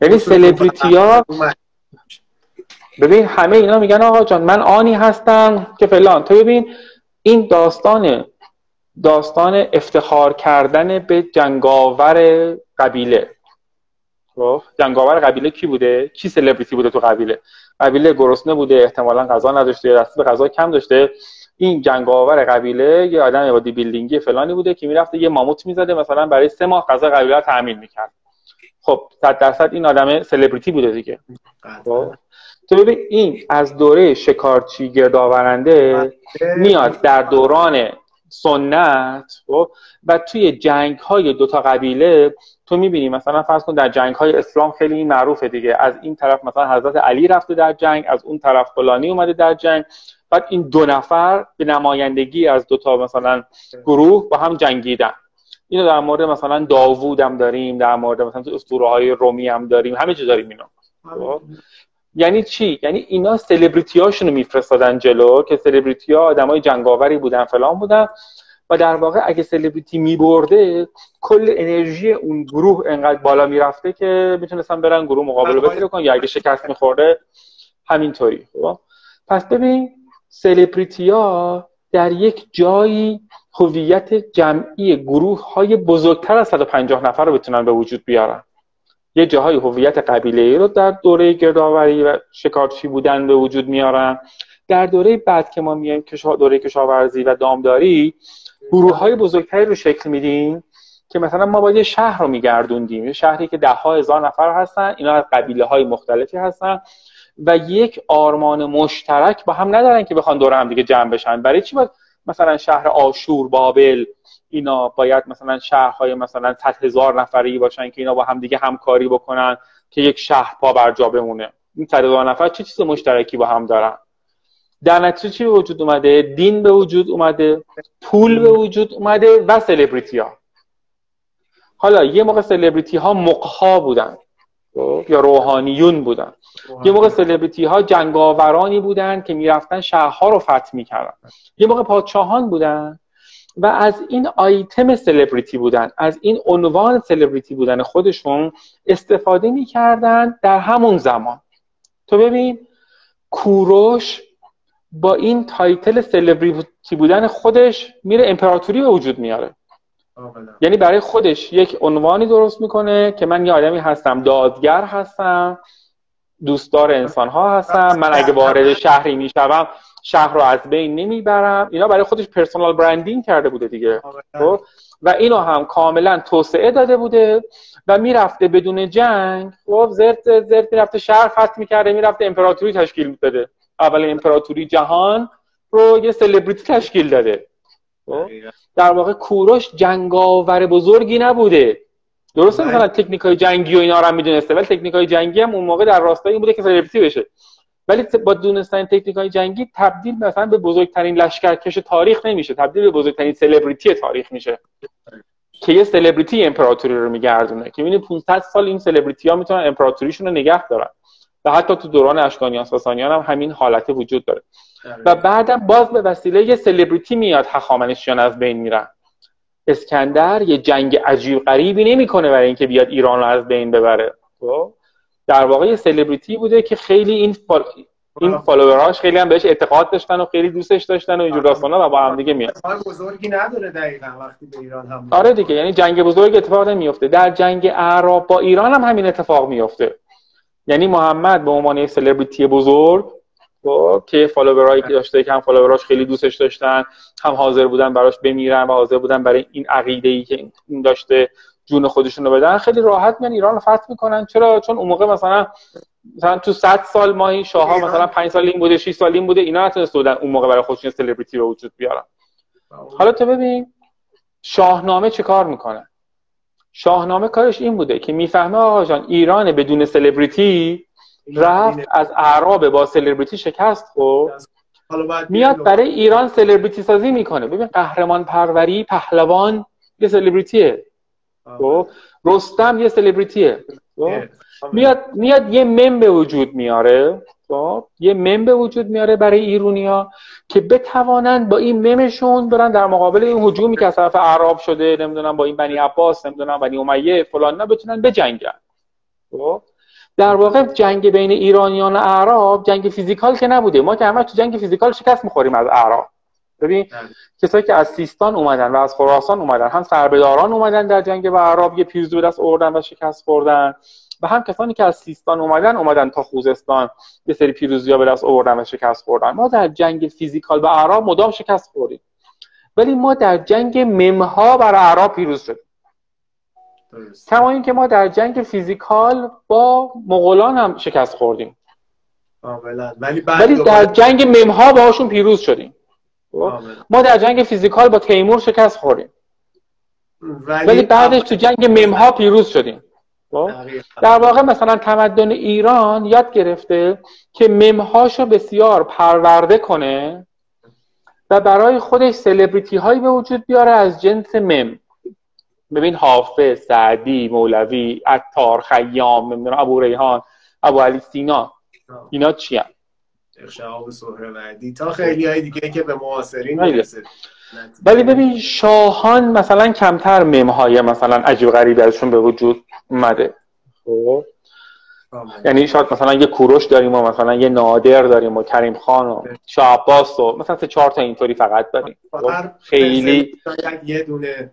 یعنی سلبریتی ها ببین همه اینا میگن آقا جان من آنی هستم که فلان. تو ببین این داستان داستان افتخار کردن به جنگاور قبیله. خب؟ جنگاور قبیله کی بوده؟ کی سلبریتی بوده تو قبیله؟ قبیله گرسنه بوده احتمالا غذا نداشته دست به غذا کم داشته. این جنگاور قبیله یه آدم بادی بیلدینگی فلانی بوده که می‌رفته یه ماموت می‌زده مثلا برای سه ماه غذا قبیله رو تامین می‌کرد. خب صد درصد این آدم سلبریتی بوده دیگه. خب تو ببین این از دوره شکارچی گردآورنده میاد در دوران سنت خب و توی جنگ های دوتا قبیله تو می‌بینی مثلا فرض کن در جنگ های اسلام خیلی این معروفه دیگه. از این طرف مثلا حضرت علی رفته در جنگ از اون طرف فلانی اومده در جنگ. بعد این دو نفر به نمایندگی از دو تا مثلا گروه با هم جنگیدن. اینو در مورد مثلا داوود هم داریم در مورد مثلا اسطوره های رومی هم داریم همه چیز داریم اینا خب؟ یعنی چی؟ یعنی اینا سلبریتی هاشونو میفرستادن جلو که سلبریتی ها آدمای جنگاوری بودن فلان بودن. و در واقع اگه سلبریتی میبرده کل انرژی اون گروه انقدر بالا می‌رفته که می‌تونستن برن گروه مقابله بگیره کنن یا اگه شکست میخورده همینطوری. خب؟ پس ببین سلبریتی ها در یک جایی هویت جمعی گروه های بزرگتر از 150 نفر رو بتونن به وجود بیارن. یه جاهای هویت قبیله ای رو در دوره گردآوری و شکارچی بودن به وجود میارن. در دوره بعد که ما میایم دوره کشاورزی و دامداری گروه های بزرگتری رو شکل میدیم که مثلا ما باید یه شهر رو میگردوندیم. یه شهری که ده ها هزار نفر هستن اینا از قبیله های مختلفی هستن. و یک آرمان مشترک با هم ندارن که بخوان دور هم دیگه جمع بشن. برای چی باید مثلا شهر آشور بابل اینا باید مثلا شهرهای مثلا صد هزار نفری باشن که اینا با هم دیگه همکاری بکنن که یک شهر پا بر جا بمونه؟ این صد هزار نفر چه چیز مشترکی با هم دارن؟ در نتیجه چی به وجود اومده؟ دین به وجود اومده پول به وجود اومده و سلبریتی ها. حالا یه موقع سلبریتی ها مقها بودن؟ یا روحانیون بودن. یه موقع سلبریتی ها جنگاورانی بودن که می‌رفتن شهرها رو فتح می‌کردن. یه موقع پادشاهان بودن و از این آیتم سلبریتی بودن از این عنوان سلبریتی بودن خودشون استفاده می‌کردن در همون زمان. تو ببین کوروش با این title سلبریتی بودن خودش میره امپراتوری به وجود میاره. یعنی برای خودش یک عنوانی درست می‌کنه که من یه آدمی هستم دادگر هستم دوستدار انسان ها هستم من اگه وارد شهری می‌شوم شهر رو از بین نمی‌برم. اینا برای خودش پرسونال برندینگ کرده بوده دیگه. خب؟ و اینو هم کاملا توسعه داده بوده و می‌رفته بدون جنگ. خب؟ زرت زرت می‌رفته شهر فتح می‌کرده می‌رفته امپراتوری تشکیل می‌داده اول امپراتوری جهان رو یه سلبریتی تشکیل داده؟ در واقع کوروش جنگاور بزرگی نبوده. درسته. مثلا تکنیک های جنگی و اینا رو هم می‌دونسته ولی تکنیک های جنگی هم اون موقع در راستای این بوده که سلبریتی بشه. ولی با دونستن تکنیک های جنگی تبدیل مثلا به بزرگترین لشکرکش تاریخ نمیشه تبدیل به بزرگترین سلبریتی تاریخ میشه. که یه سلبریتی امپراتوری رو میگردونه که می‌بینی 500 سال این سلبریتی ها می‌تونن امپراتوریشون رو نگه دارن. و حتی تو دوران اشکانیان ساسانیان هم همین حالت وجود داره. و بعدم باز به وسیله یه سلبریتی میاد هخامنشیان از بین میرن. اسکندر یه جنگ عجیب غریبی نمی‌کنه برای اینکه بیاد ایران رو از بین ببره. خب؟ در واقع یه سلبریتی بوده که خیلی این فال... این فالووراش خیلی هم بهش اعتقاد داشتن و خیلی دوستش داشتن و اینجور داستانا و با هم دیگه میاد. بزرگی نداره دقیقا وقتی به ایران هم آره دیگه یعنی جنگ بزرگ اتفاق نمیفته در جنگ اعراب با ایران هم همین اتفاق میفته یعنی محمد به عنوان یک سلبریتی بزرگ خب که فالوورایی که داشته که هم فالووراش خیلی دوستش داشتن هم حاضر بودن براش بمیرن و حاضر بودن برای این عقیده ای که این داشته جون خودشون رو بدن خیلی راحت میان ایران رو فتح می‌کنن. چرا؟ چون اون موقع مثلا مثلا تو 100 سال ما این شاه ها مثلا 5 سال این بوده 6 سال این بوده اینا نتونسته بودن اون موقع برای خودشون سلبریتی به وجود بیارن. حالا تو ببین شاهنامه چه کار می‌کنه؟ شاهنامه کارش این بوده که می‌فهمه آقا جان ایران بدون سلبریتی رفت از اعراب با سلبریتی شکست خب؟ میاد برای ایران سلبریتی سازی می‌کنه. ببین قهرمان پروری پهلوان یه سلبریتیه خب؟ رستم یه سلبریتیه خب؟ میاد میاد یه مم به وجود میاره. یه مم به وجود میاره برای ایرونیا که بتوانند با این ممشون برن در مقابل این هجومی که از طرف اعراب شده نمی‌دونم با این بنی عباس نمی‌دونم بنی امیه فلان نه بتونن بجنگن. در واقع جنگ بین ایرانیان و اعراب جنگ physical که نبوده. ما که همه تو جنگ physical شکست می‌خوریم از اعراب. ببین بله. کسایی که از سیستان اومدن و از خراسان اومدن هم سربداران اومدن در جنگ با اعراب یه پیروزی به دست آوردن و شکست خوردن. و هم کسانی که از سیستان اومدن اومدن تا خوزستان یه سری پیروزی ها به دست آوردن و شکست خوردن. ما در جنگ physical با اعراب مدام شکست خوردیم. ولی ما در جنگ ممها بر اعراب پیروز شدیم. کما اینکه ما در جنگ فیزیکال با مغولان هم شکست خوردیم. ولی, ولی در جنگ ممها باهاشون پیروز شدیم. خب؟ ما در جنگ فیزیکال با تیمور شکست خوردیم. ولی, ولی بعدش تو جنگ ممها پیروز شدیم. خب؟ در واقع مثلا تمدن ایران یاد گرفته که ممهاشو بسیار پرورده کنه و برای خودش سلبریتی هایی به وجود بیاره از جنس مم. ببین حافظ سعدی مولوی عطار خیام نمی‌دونم ابو ریحان ابو علی سینا اینا چی هم؟ شهاب سهروردی تا خیلی های دیگه که به معاصرین می‌رسه. ولی ببین شاهان مثلا کمتر ممهای مثلا عجیب غریبی ازشون به وجود اومده. خب. یعنی شاید مثلا یه کوروش داریم و مثلا یه نادر داریم و کریم خان و شاه عباس و مثلا سه چهار تا اینطوری فقط داریم. خیلی یه دونه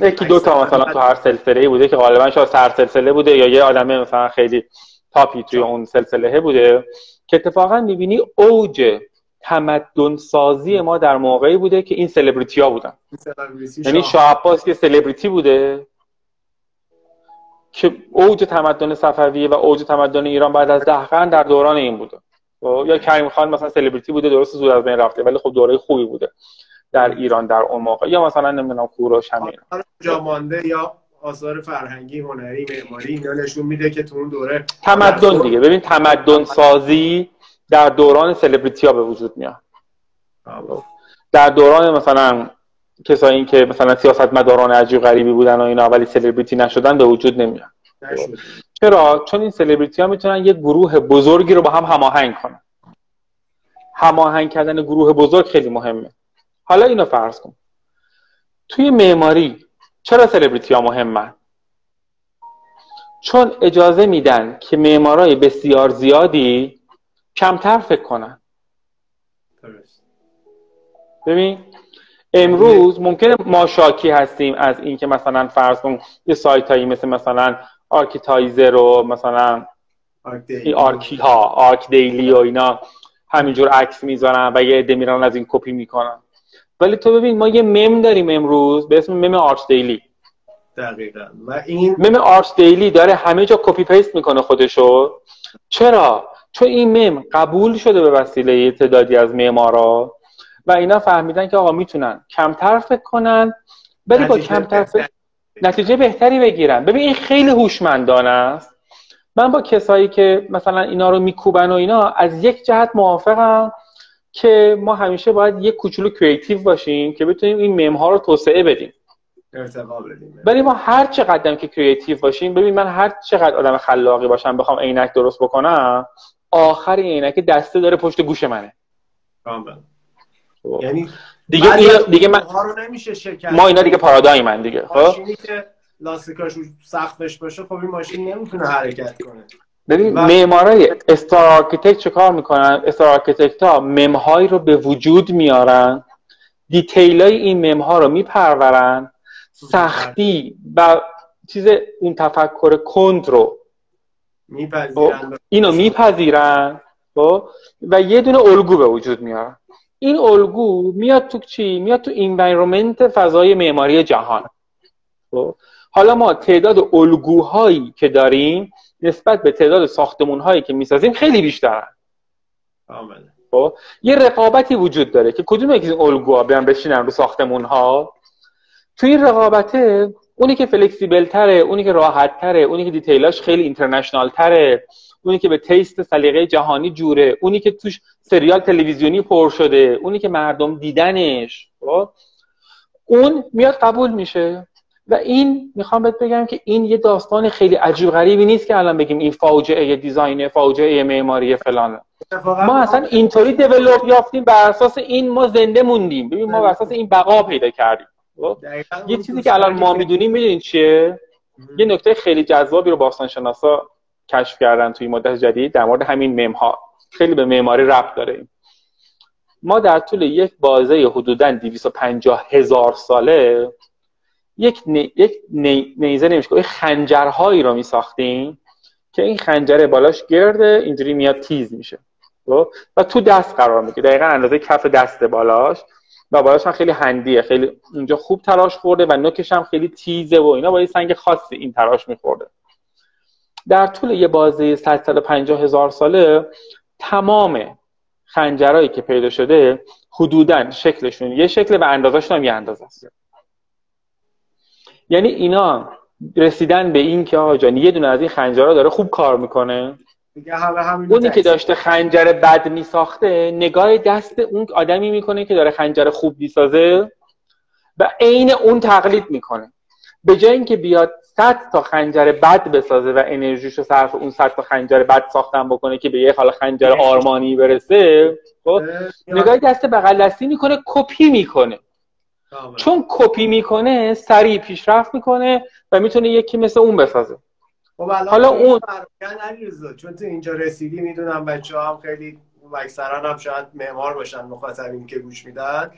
یکی دو تا مثلا تو هر سلسله بوده که غالبا شاید سر سلسله بوده یا یه آدمه مثلا خیلی تاپی توی اون سلسله بوده که اتفاقا می‌بینی اوج تمدن سازی ما در موقعی بوده که این سلبریتی ها بودن. یعنی شاه. عباس که سلبریتی بوده که اوج تمدن صفویه و اوج تمدن ایران بعد از ده قرن در دوران این بوده. خب، یا کریم خان مثلا سلبریتی بوده درست زود از بین رفته ولی خب دوره خوبی بوده. در ایران در اون موقع یا مثلا نمی‌دونم کوروش همین جا مانده یا آثار فرهنگی هنری معماری اینا نشون میده که تو اون دوره تمدن دیگه. ببین تمدن سازی در دوران سلبریتی ها به وجود میاد. در دوران مثلا کسایی که مثلا سیاست مداران عجیب غریبی بودن و اینا ولی سلبریتی نشدن به وجود نمیاد. چرا؟ چون این سلبریتی ها می‌تونن یک گروه بزرگی رو با هم هماهنگ کنن. هماهنگ کردن گروه بزرگ خیلی مهمه. حالا اینو فرض کن. توی معماری چرا سلبریتی ها مهمن؟ چون اجازه میدن که معمارای بسیار زیادی کمتر فکر کنن. ببین امروز ممکنه ما شاکی هستیم از اینکه مثلا فرض کن یه سایت هایی مثل مثلا Architizer و مثلا این آرکی ها ArchDaily و اینا همینجور عکس می‌ذارن و یه عده میرن از این کپی می‌کنن. ولی تو ببین ما یه مم داریم امروز به اسم meme ArchDaily. دقیقا. و این meme ArchDaily داره همه جا copy paste می‌کنه خودشو. چرا؟ چون این مم قبول شده به وسیله تعدادی از معمارا و اینا فهمیدن که آقا می‌تونن کمتر فکر کنن ولی با کمتر فکر نتیجه بهتری بگیرن. ببین این خیلی هوشمندانه است. من با کسایی که مثلا اینا رو میکوبن و اینا از یک جهت موافقم. که ما همیشه باید یک کوچولو creative باشیم که بتونیم این مم ها رو توسعه بدیم. ولی ما هر چقدر که creative باشیم ببین من هر چقدر آدم خلاقی باشم بخوام عینک درست بکنم آخر عینک دسته داره پشت گوش منه. خب. یعنی دیگه دیگه من رو نمیشه ما اینا دیگه پارادایم من دیگه خب؟ که لاستیکاش سقفش باشه خب این ماشین نمی‌تونه حرکت کنه. ببین معمارای star architect چه کار می‌کنن؟ star architect ها ممهایی رو به وجود میارن detail های این ممها رو میپرورن سختی و چیز اون تفکر کند رو میپذیرن. اینو میپذیرن و یه دونه الگو به وجود میارن. این الگو میاد تو چی؟ میاد تو environment فضای معماری جهان. خب؟ حالا ما تعداد الگوهایی که داریم نسبت به تعداد ساختمون هایی که می‌سازیم خیلی بیشترن خب یه رقابتی وجود داره که کدوم یکی این الگوها بیان بشینن رو ساختمون ها تو این رقابته اونی که flexible تره اونی که راحت تره اونی که detail اش خیلی international تره اونی که به تیست سلیقه جهانی جوره اونی که توش سریال تلویزیونی پر شده اونی که مردم دیدنش خب؟ اون میاد قبول میشه. و این می‌خوام بهت بگم که این یه داستان خیلی عجیب غریبی نیست که الان بگیم این فاجعه دیزاین فاجعه معماری فلان. ما اصلا اینطوری دیولپ یافتیم بر اساس این ما زنده موندیم. ببین ما بر اساس این بقا پیدا کردیم. خب؟ یه چیزی که الان ما می‌دونیم می‌دونین چیه؟ یه نکته خیلی جذابی رو باستانشناسا کشف کردن توی مدت جدید در مورد همین مم ها خیلی به معماری ربط داره. ما در طول یک بازه حدودا 250 هزار ساله یک, یک نیزه نمیشه. خنجرهایی رو می ساختیم که این خنجره بالاش گرده اینجوری میاد تیز میشه. خب؟ و تو دست قرار می‌گیره. دقیقا اندازه کف دست بالاش. و بالاش هم خیلی هندیه. خیلی اونجا خوب تراش خورده و نوکش هم خیلی تیزه و اینا. با یه سنگ خاصی این تراش میخورده. در طول یه بازه 150 هزار ساله تمام خنجرهایی که پیدا شده حدودا شکلشون یه شکل و اندازهشون هم یه اندازه است. یعنی اینا رسیدن به این که آقا جان یه دونه از این خنجرها داره خوب کار می‌کنه. اونی که داشته خنجر بد میساخته نگاه دست اون آدمی می‌کنه که داره خنجر خوب می‌سازه و عین اون تقلید می‌کنه. به جای اینکه بیاد 100 تا خنجر بد بسازه و انرژیشو صرف اون 100 تا خنجر بد ساختن بکنه که به یه حال خنجر آرمانی برسه خب نگاه دست بغل دستی می‌کنه کپی می‌کنه. چون کپی می‌کنه سریع پیشرفت می‌کنه و می‌تونه یکی مثل اون بسازه. خب حالا اون چون تو اینجا رسیدی می‌دونم بچه هم خیلی اکثرا هم شاید معمار باشن مخاطبین که گوش میدن.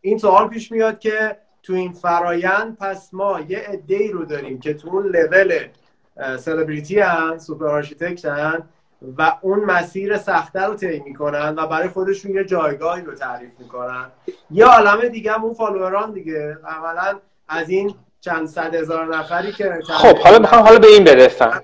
این سوال پیش میاد که تو این فرایند پس ما یه عده رو داریم که تو اون لول سلبریتی هن super architect هن و اون مسیر سخته رو طی می‌کنن و برای خودشون یه جایگاهی رو تعریف می‌کنن. یه عالم دیگه هم اون فالووران دیگه. عملا از این چند صد هزار نفری که خب حالا می‌خوام حالا به این برسم.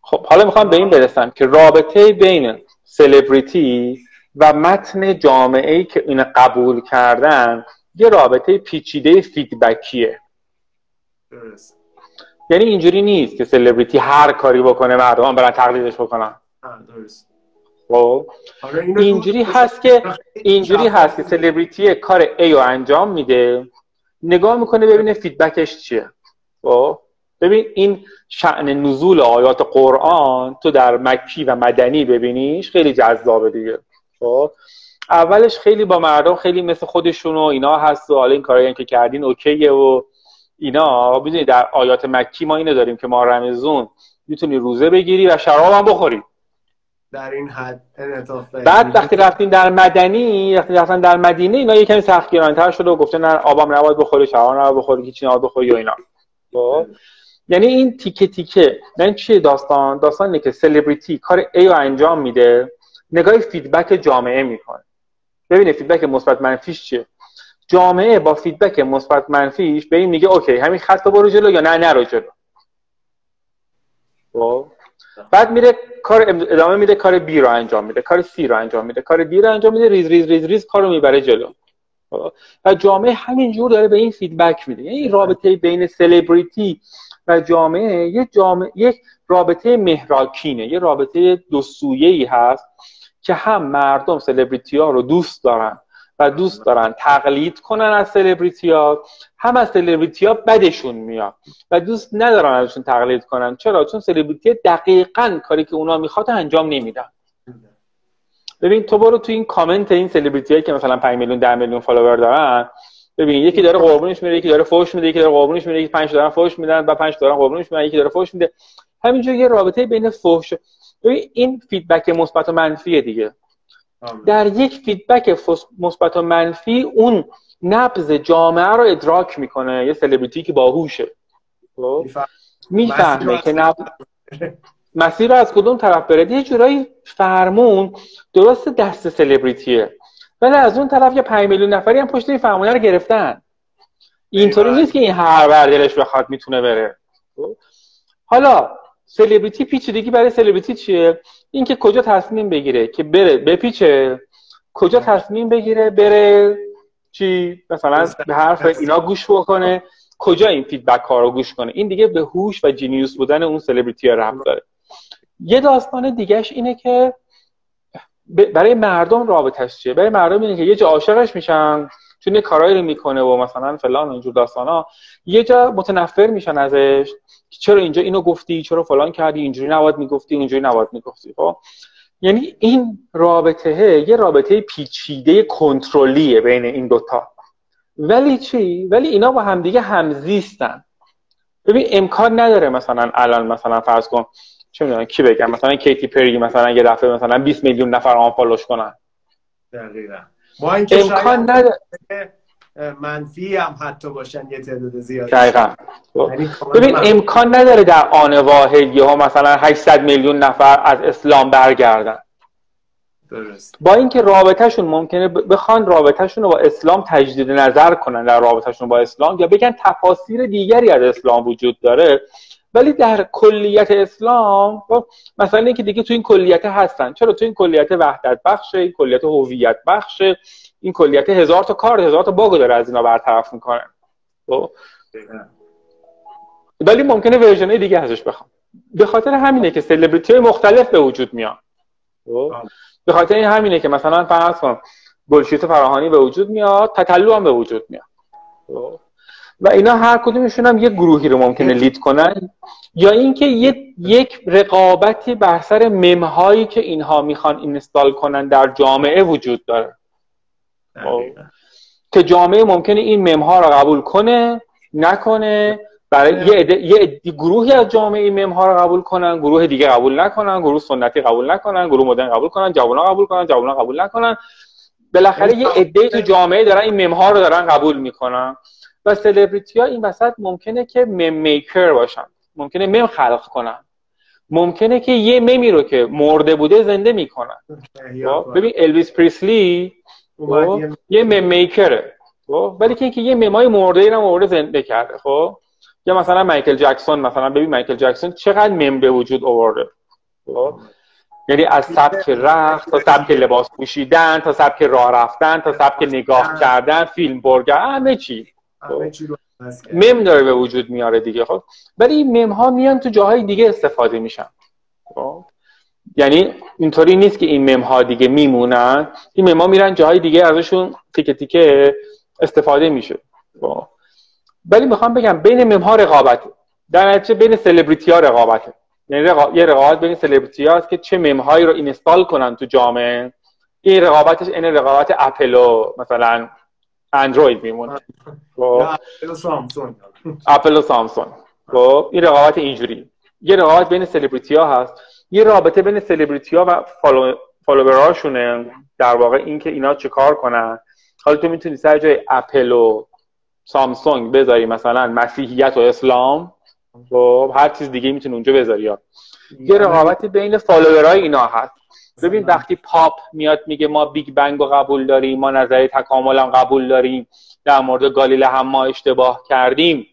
خب حالا می‌خوام به این برسم که رابطه بین سلبریتی و متن جامعه ای که این قبول کردن یه رابطه پیچیده feedback یه یعنی اینجوری نیست که سلبریتی هر کاری بکنه مردم برن تقلیدش بکنن. خب. آره، اینجوری هست که اینجوری هست که سلبریتی کار A رو انجام میده. نگاه می‌کنه ببینه feedback ش چیه. خب. ببین این شأن نزول آیات قرآن تو در مکی و مدنی ببینیش خیلی جذابه دیگه. خب. اولش خیلی با مردم خیلی مثل خودشون و اینا هست و حالا این کارایی که کردین اوکیه و اینا. می‌دونی در آیات مکی ما اینو داریم که ما رمزون می‌تونی روزه بگیری و شراب هم بخوری. در این حد بعد وقتی رفتیم در مدنی وقتی رفتن در مدینه اینا یه کمی سختگیرانه شده و گفته نه آبام نباید بخوری شراب نباید بخوری هیچی نباید بخوری و اینا. خب؟ یعنی این تیکه تیکه یعنی چیه داستان؟ داستان اینه که سلبریتی کار ای رو انجام میده نگاه feedback جامعه می‌کنه. ببینه feedback مثبت منفیش چیه؟ جامعه با feedback مثبت منفیش به این میگه okay همین خط برو جلو یا نه نرو جلو. خب؟ بعد میره کار ادامه میده کار B رو انجام میده کار C رو انجام میده کار D رو انجام میده ریز ریز ریز ریز کارو می‌بره جلو خب؟ و جامعه همینجور داره به این feedback میده یعنی رابطه بین سلبریتی و جامعه یه جامعه یک رابطه مهرآکینه یه رابطه دو ای هست که هم مردم سلبریتی ها رو دوست دارن و دوست دارن تقلید کنن از سلبریتی ها هم از سلبریتی ها بدشون میاد و دوست ندارن ازشون تقلید کنن. چرا؟ چون سلبریتی دقیقا کاری که اونا می‌خواد انجام نمیدن. ببین تو برو تو این کامنت این سلبریتی که مثلا 5 میلیون 10 میلیون فالوور دارن ببین یکی داره قربونش میره یکی داره فوش میده یکی داره قربونش میره یکی 5 دارن فوش میدن و 5 دارن قربونش میدن یکی داره فوش میده. همینجوری یه رابطه بین فوش. ببین این feedback مثبت و منفی دیگه. در یک feedback مثبت و منفی اون نبض جامعه رو ادراک می‌کنه. یه سلبریتی که باهوشه. خب؟ می‌فهمه که نب... مسیر رو از کدوم طرف بره؟ یه جورایی فرمون درست دست سلبریتیه ولی از اون طرف یه 5 میلیون نفری هم پشت این فرمونه رو گرفتن. اینطوری نیست که این هر ور دلش بخواد می‌تونه بره. خب؟ حالا سلبریتی پیچیدگی برای سلبریتی چیه؟ اینکه کجا تصمیم بگیره که بره بپیچه. کجا تصمیم بگیره بره چی؟ مثلا به حرف اینا گوش بکنه. کجا این feedback ها رو گوش کنه؟ این دیگه به هوش و genius بودن اون سلبریتی ربط داره. یه داستان دیگهش اینه که برای مردم رابطش چیه؟ برای مردم اینه که یه جا عاشقش میشن چون یه کارایی رو می‌کنه و مثلا فلان اینجور داستانا. یه جا متنفر میشن ازش. چرا اینجا اینو گفتی؟ چرا فلان کردی؟ اینجوری نباید می‌گفتی اینجوری نباید می‌گفتی. خب؟ یعنی این رابطه یه رابطه پیچیده کنترلیه بین این دوتا ولی چی؟ ولی اینا با همدیگه همزیستن. ببین امکان نداره مثلا الان مثلا فرض کن چه می‌دونم کی بگم؟ مثلا کیتی پری مثلا یه دفعه مثلا 20 میلیون نفر آنفالوش کنن. دقیقاً. با امکان نداره. منفی هم حتی باشن یه تعداد زیادی. دقیقا. یعنی ببین امکان نداره در آن واحد یه مثلا 800 میلیون نفر از اسلام برگردن. درست. با اینکه رابطهشون ممکنه بخوان رابطهشون رو با اسلام تجدید نظر کنن در رابطهشون با اسلام یا بگن تفاسیر دیگری از اسلام وجود داره. ولی در کلیت اسلام خب، مثلا اینکه دیگه تو این کلیت هستن. چرا؟ تو این کلیت وحدت بخشه این کلیت هویت بخشه. این کلیت هزار تا کار هزار تا bug و داره از اینا برطرف می‌کنه. خب؟ ولی ممکنه version دیگه ازش بخوام. به خاطر همینه که سلبریتی های مختلف به وجود میان. خب؟ به خاطر این همینه که مثلا فرض کن گلشیفته فراهانی به وجود میاد تتلو هم به وجود میاد. خب؟ و اینا هر کدومشون هم یه گروهی رو ممکنه lead کنن یا اینکه یک رقابتی بر سر ممهایی که اینها می‌خوان اینستال کنن در جامعه وجود داره. که جامعه ممکنه این ممها رو قبول کنه نکنه برای یه, یه گروهی از جامعه این ممها رو قبول کنن گروه دیگه قبول نکنن گروه سنتی قبول نکنن گروه مدرن قبول کنن جوونا قبول کنن جوونا قبول نکنن. بالاخره یه عده تو جامعه دارن این ممها رو دارن قبول می‌کنن. و سلبریتی ها این وسط ممکنه که meme maker باشن. ممکنه مم خلق کنن. ممکنه که یه ممی رو که مرده بوده زنده می‌کنن. خب؟ ببین الویس پریسلی خب؟ یه meme maker ه خب؟ ولی که یه ممای مرده ای رو مرده زنده کرده خب یا مثلا مایکل جکسون مثلا ببین مایکل جکسون چقدر مم به وجود آورده خب؟ یعنی از سبک رقص تا سبک لباس پوشیدن تا سبک راه رفتن تا سبک نگاه کردن فیلم برگر همه چی خب؟ مم داره به وجود میاره دیگه خب ولی این مم ها میان تو جاهای دیگه استفاده میشن خب؟ یعنی اینطوری نیست که این مم ها دیگه میمونن. این مم ها میرن جاهای دیگه ازشون تیکه تیکه استفاده میشه. ولی می‌خوام بگم بین مم ها رقابته در نتیجه بین سلبریتی ها رقابته. یعنی یه رقابت بین سلبریتی هاست که چه مم هایی رو اینستال کنن تو جامعه. این رقابتش این رقابت اپل و مثلا اندروید میمونه. خب. اپل و سامسونگ. اپل و سامسونگ. خب. این رقابت اینجوری. یه رقابت بین سلبریتی ها هست. یه رابطه بین سلبریتی ها و follow follower اشونه در واقع اینکه اینا چه کار کنن. حالا تو می‌تونی سر جای اپل و سامسونگ بذاری مثلا مسیحیت و اسلام. خب هر چیز دیگه می‌تونی اونجا بذاری یا یه رقابتی بین follower ای اینا هست. ببین وقتی پاپ میاد میگه ما Big Bang رو قبول داریم ما نظریه تکامل هم قبول داریم در مورد گالیله هم ما اشتباه کردیم.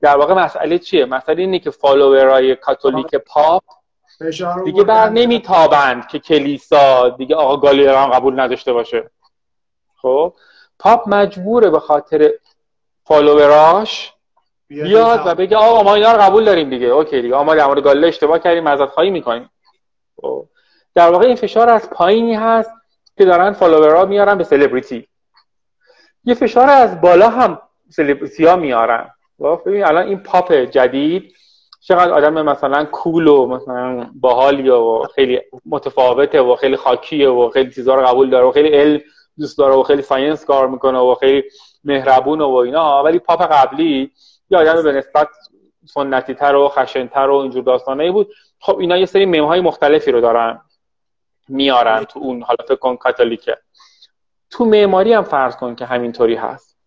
در واقع مسئله چیه؟ مسئله اینه که follower ای کاتولیک پاپ دیگه بر نمیتابند که کلیسا دیگه آقا گالیله هم قبول نداشته باشه. خب؟ پاپ مجبوره به خاطر follower اش بیاد و بگه آقا ما اینا رو قبول داریم دیگه. OK دیگه. ما در مورد گالیله اشتباه کردیم عذرخواهی می‌کنیم. خب. در واقع این فشار از پایینی هست که دارن follower ها میارن به سلبریتی. یه فشار از بالا هم سلبریتی ها میارن. خب، ببین الان این پاپ جدید چقدر آدم مثلا cool و مثلا باحالی و خیلی متفاوته و خیلی خاکیه و خیلی چیزا رو قبول داره و خیلی علم دوست داره و خیلی science کار می‌کنه و خیلی مهربون و اینا. ولی پاپ قبلی یه آدم به نسبت سنتی تر و خشنتر و اینجور داستانه بود. خب اینا یه سری میم های مختلفی رو دارن میارن تو اون حالا فکر کن کاتولیکه. تو معماری هم فرض کن که همینطوری هست.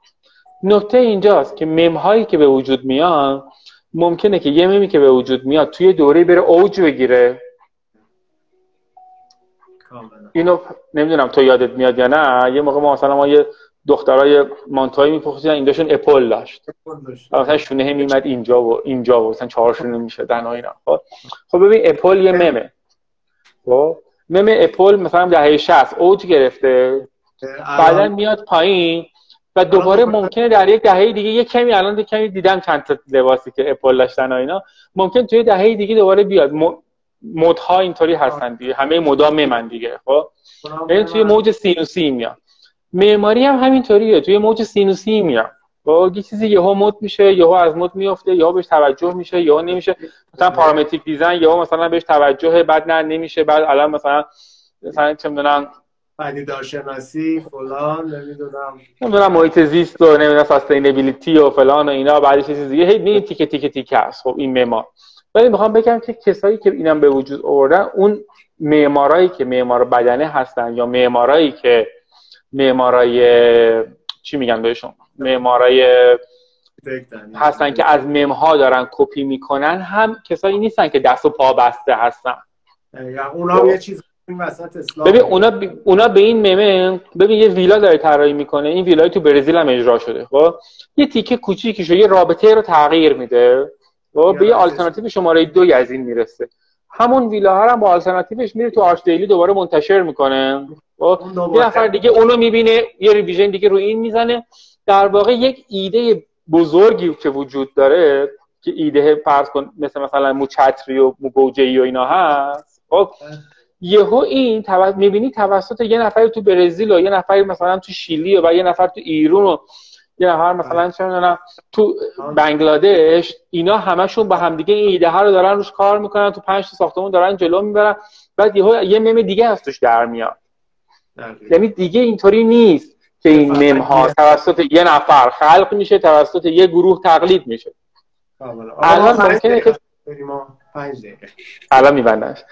نکته اینجاست که میم هایی که به وجود میان ممکنه که یه میمی که به وجود میاد توی دوره بره اوج بگیره. اینو نمی‌دونم تو یادت میاد یا نه. یه موقع ما مثلا ما یه دخترای مانتوی میپوشیدن این داشتن اپل داشت. مثلا شونه میمد اینجا و اینجا و مثلا چهار شونه می‌شدن اینا. خب خب ببین اپل یه ممه. خب مم اپل مثلا دهه 60 اوج گرفته. بعدا میاد پایین. و دوباره ممکنه در یک دهه دیگه یه کمی الان کمی دیدم چند تا لباسی که اپل داشتن و اینا. ممکن توی دهه دیگه دوباره بیاد. مدها اینطوری هستن دیگه. همه مدا ممن دیگه خب؟ یعنی توی موج سینوسی میاد. معماری هم همینطوریه. توی موج سینوسی میاد. با یه چیزی یهو مد میشه یهو از مد میفته یهو بهش توجه میشه یهو نمیشه. مثلا parametric design یهو مثلا بهش توجه بعد نه نمیشه بعد الان مثلا مثلا چه می‌دونم پدیدارشناسی فلان نمی‌دونم. نمی‌دونم محیط زیست و نمی‌دونم sustainability و فلان و اینا بعدش چیز دیگه. هی می تیکه تیکه تیکه است خب این معمار. ولی می‌خوام بگم که کسایی که اینم به وجود آوردن اون معمارایی که معمار بدنه هستن یا معمارایی که معمارای چی میگن بهشون؟ معمارای هستن که از ممها دارن کپی می‌کنن هم کسایی نیستن که دست و پا بسته هستن. اونا یه چیز ببین اونا ب... اونا به این ممه ببین یه ویلا داره طراحی می‌کنه. این ویلای تو برزیل هم اجرا شده خب؟ یه تیکه کوچیکی یه رابطه رو تغییر میده. خب؟ به یه آلترناتیو شماره دو از این می‌رسه. همون ویلا ها هم با آلترناتیوش میره تو ArchDaily دوباره منتشر می‌کنه. خب؟ یه نفر دیگه اونو می‌بینه یه revision دیگه رو این می‌زنه. در واقع یک ایده بزرگی که وجود داره که ایده فرض کن مثل مثلا مو چتری و مو گوجه‌ای و اینا هست. خب؟ یهو این می‌بینی توسط یه نفر تو برزیل و یه نفر مثلا تو شیلی و یه نفر تو ایران و یه نفر مثلا چه تو بنگلادش اینا همشون با همدیگه این ایده ها رو دارن روش کار می‌کنن تو پنج تا ساختمون دارن جلو می‌برن. بعد یهو یه مم دیگه از توش در میاد. یعنی دیگه اینطوری نیست که این مم ها توسط یه نفر خلق میشه توسط یه گروه تقلید میشه. الان ممکنه که الان میبندنش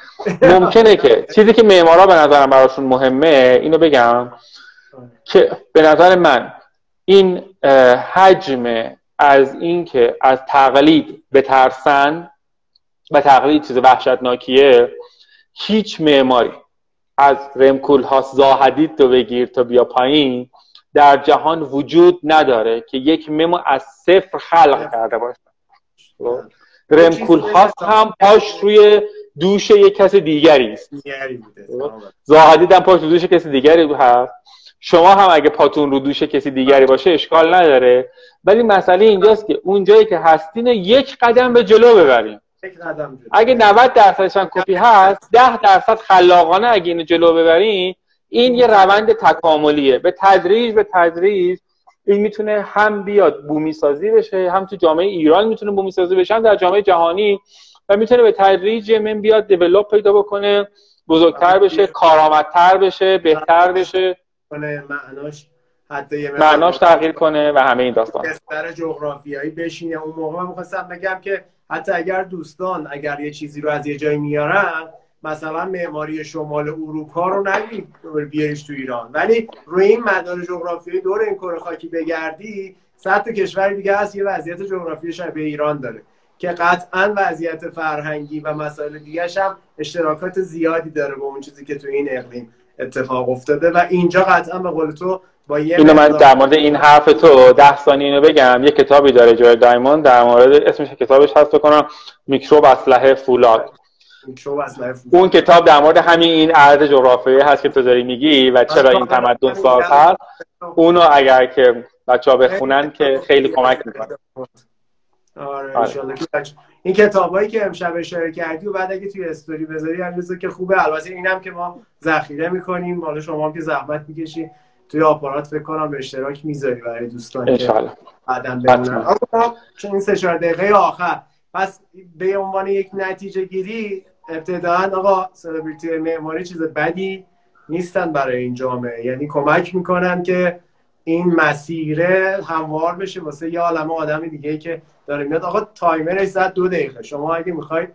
ممکنه که چیزی که معمارا به نظرم براشون مهمه اینو بگم که به نظر من این حجم از اینکه از تقلید بترسن و تقلید چیز وحشتناکیه هیچ معماری از رمکول ها زاهدید تو بگیر تا بیا پایین در جهان وجود نداره که یک ممو از صفر خلق کرده باشه. خب؟ رمکول هاست هم پاش روی دوش یک کس دیگری است؟ زاهدی هم پاش رو دوش کسی دیگری هست شما هم اگه پاتون رو دوش کسی دیگری باشه اشکال نداره. ولی مسئله اینجاست که اون جایی که هستین یک قدم به جلو ببریم اگه 90 درصدش هم کپی هست 10 درصد خلاقانه اگه اینو جلو ببرین این یه روند تکاملیه. به تدریج به تدریج این می‌تونه هم بیاد بومی سازی بشه هم تو جامعه ایران می‌تونه بومی سازی بشه هم در جامعه جهانی. و می‌تونه به تدریج من بیاد دیولپ پیدا بکنه بزرگتر بشه کارآمدتر بشه بهتر بشه. معناش معناش تغییر کنه و همه این داستان. بستر جغرافیایی بشینه. اون موقع من می‌خواستم بگم که حتی اگر دوستان اگر یه چیزی رو از یه جایی میارن مثلا معماری شمال اروپا رو نگید بیاریش تو ایران. ولی روی این مدار جغرافیایی دور این کره خاکی بگردی صد تا کشور دیگه هست یه وضعیت جغرافیایی شبیه ایران داره که قطعا وضعیت فرهنگی و مسائل دیگه هم اشتراکات زیادی داره با اون چیزی که تو این اقلیم اتفاق افتاده و اینجا قطعا به قول تو با یه اینو من در مورد این حرف تو ده ثانیه اینو بگم. یه کتابی داره جای دایموند در مورد اسمش کتابش هست بکنم میکروب اسلحه فولاد. اون کتاب در مورد همین این عرض جغرافیایی هست که تو داری میگی و چرا این تمدن ساز هست اونو اگر که بچه ها بخونن که خیلی کمک می‌کنه. آره, آره. این کتابایی که امشب اشاره کردی و بعد اگه توی استوری بذاری علیرضا که خوبه. البته اینم که ما ذخیره می‌کنیم. حالا شما هم که زحمت می‌کشی توی آپارات فکر کنم به اشتراک می‌ذاری برای دوستان که بعدم چون این سه دقیقه آخر پس به عنوان یک نتیجه گیری ابتداعا آقا سلبریتی معماری چیز بدی نیستن برای این جامعه. یعنی کمک می‌کنن که این مسیره هموار بشه واسه یه عالم آدم دیگه که داره میاد. آقا تایمرش زد دو دقیقه. شما اگه می‌خواید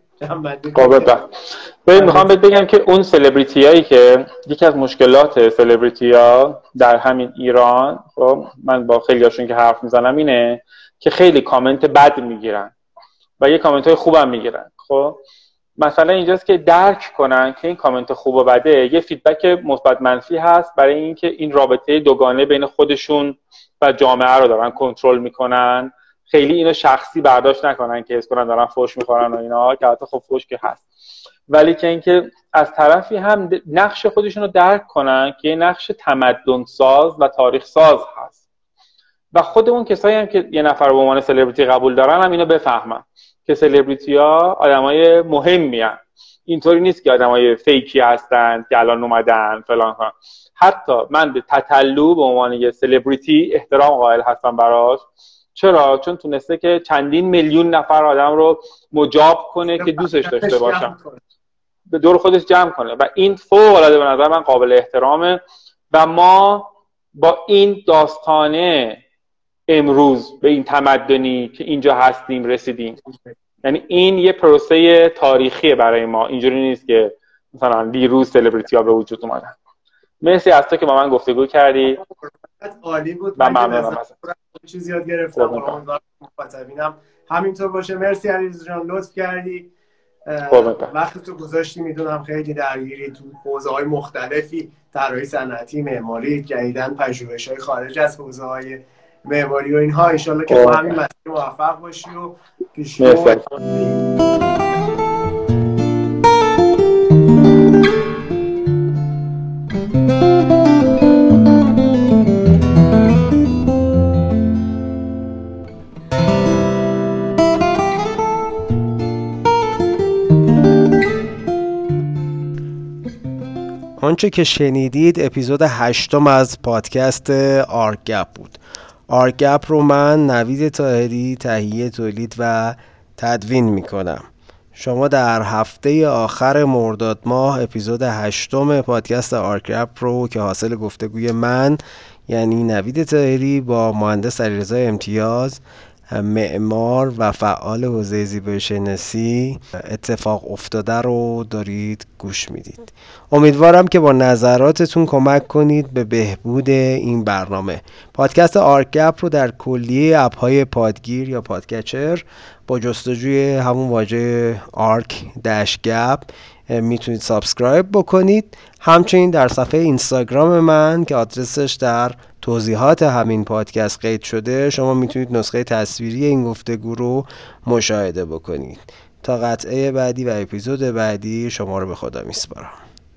ببین می‌خوام بهت بگم که اون سلبریتی هایی که یکی از مشکلات سلبریتی ها در همین ایران خب من با خیلی هاشون که حرف می‌زنم اینه که خیلی کامنت بد می‌گیرن و یه کامنت های خوبم می‌گیرن. خب مثلا اینجاست که درک کنن که این کامنت خوب و بده. یه feedback مثبت منفی هست برای اینکه این رابطه دوگانه بین خودشون و جامعه رو دارن کنترل می‌کنن. خیلی اینو شخصی برداشت نکنن که حس کنن دارن فوش می‌خورن و اینا که حتی خب فوش که هست. ولی که اینکه از طرفی هم نقش خودشون رو درک کنن که یه نقش تمدن ساز و تاریخ ساز هست. و خود اون کسایی هم که یه نفر به عنوان سلبریتی قبول دارن هم اینو بفهمن. که سلبریتی ها آدمای مهمی هن. اینطوری نیست که آدمای فیکی هستن که الان اومدن فلان ها حتی من به تطلو به عنوان یه سلبریتی احترام قائل هستم براش. چرا؟ چون تونسته که چندین میلیون نفر آدم رو مجاب کنه که دوستش داشته باشن. به دور خودش جمع کنه. و این فوق العاده به نظر من قابل احترامه. و ما با این داستانه امروز به این تمدنی که اینجا هستیم رسیدیم. یعنی این یه پروسه تاریخیه برای ما. اینجوری نیست که مثلا دیروز سلبریتی ها به وجود اومدن. مرسی از تو که با من گفتگو کردی. عالی بود. من ممنونم چیزی یاد گرفتم. مخاطبینم همینطور باشه. مرسی علیرضا جان. لطف کردی. وقتی تو گذاشتی. می‌دونم خیلی درگیری تو حوزه های مختلفی. طراحی صنعتی معماری جدیدن پژوهش های خارج از حوزه های معماری و اینها. انشالله که با همین مسیر موفق باشی و پیشرو آنچه که شنیدید اپیزود هشتم از پادکست آرگپ بود. آرگپ رو من نوید تاهری تهیه تولید و تدوین می‌کنم. شما در هفته آخر مرداد ماه اپیزود هشتم پادکست آرگپ رو که حاصل گفتگوی من یعنی نوید تاهری با مهندس علیرضا امتیاز معمار و فعال حوزه زیبایی شناسی اتفاق افتاده رو دارید گوش می‌دید. امیدوارم که با نظراتتون کمک کنید به بهبود این برنامه. پادکست آرک‌گپ رو در کلیه app های پادگیر یا podcatcher با جستجوی همون واژه آرک dash گپ می‌تونید subscribe بکنید. همچنین در صفحه اینستاگرام من که آدرسش در توضیحات همین پادکست قید شده شما می‌تونید نسخه تصویری این گفتگو رو مشاهده بکنید. تا قطعه بعدی و اپیزود بعدی شما رو به خدا میسپارم.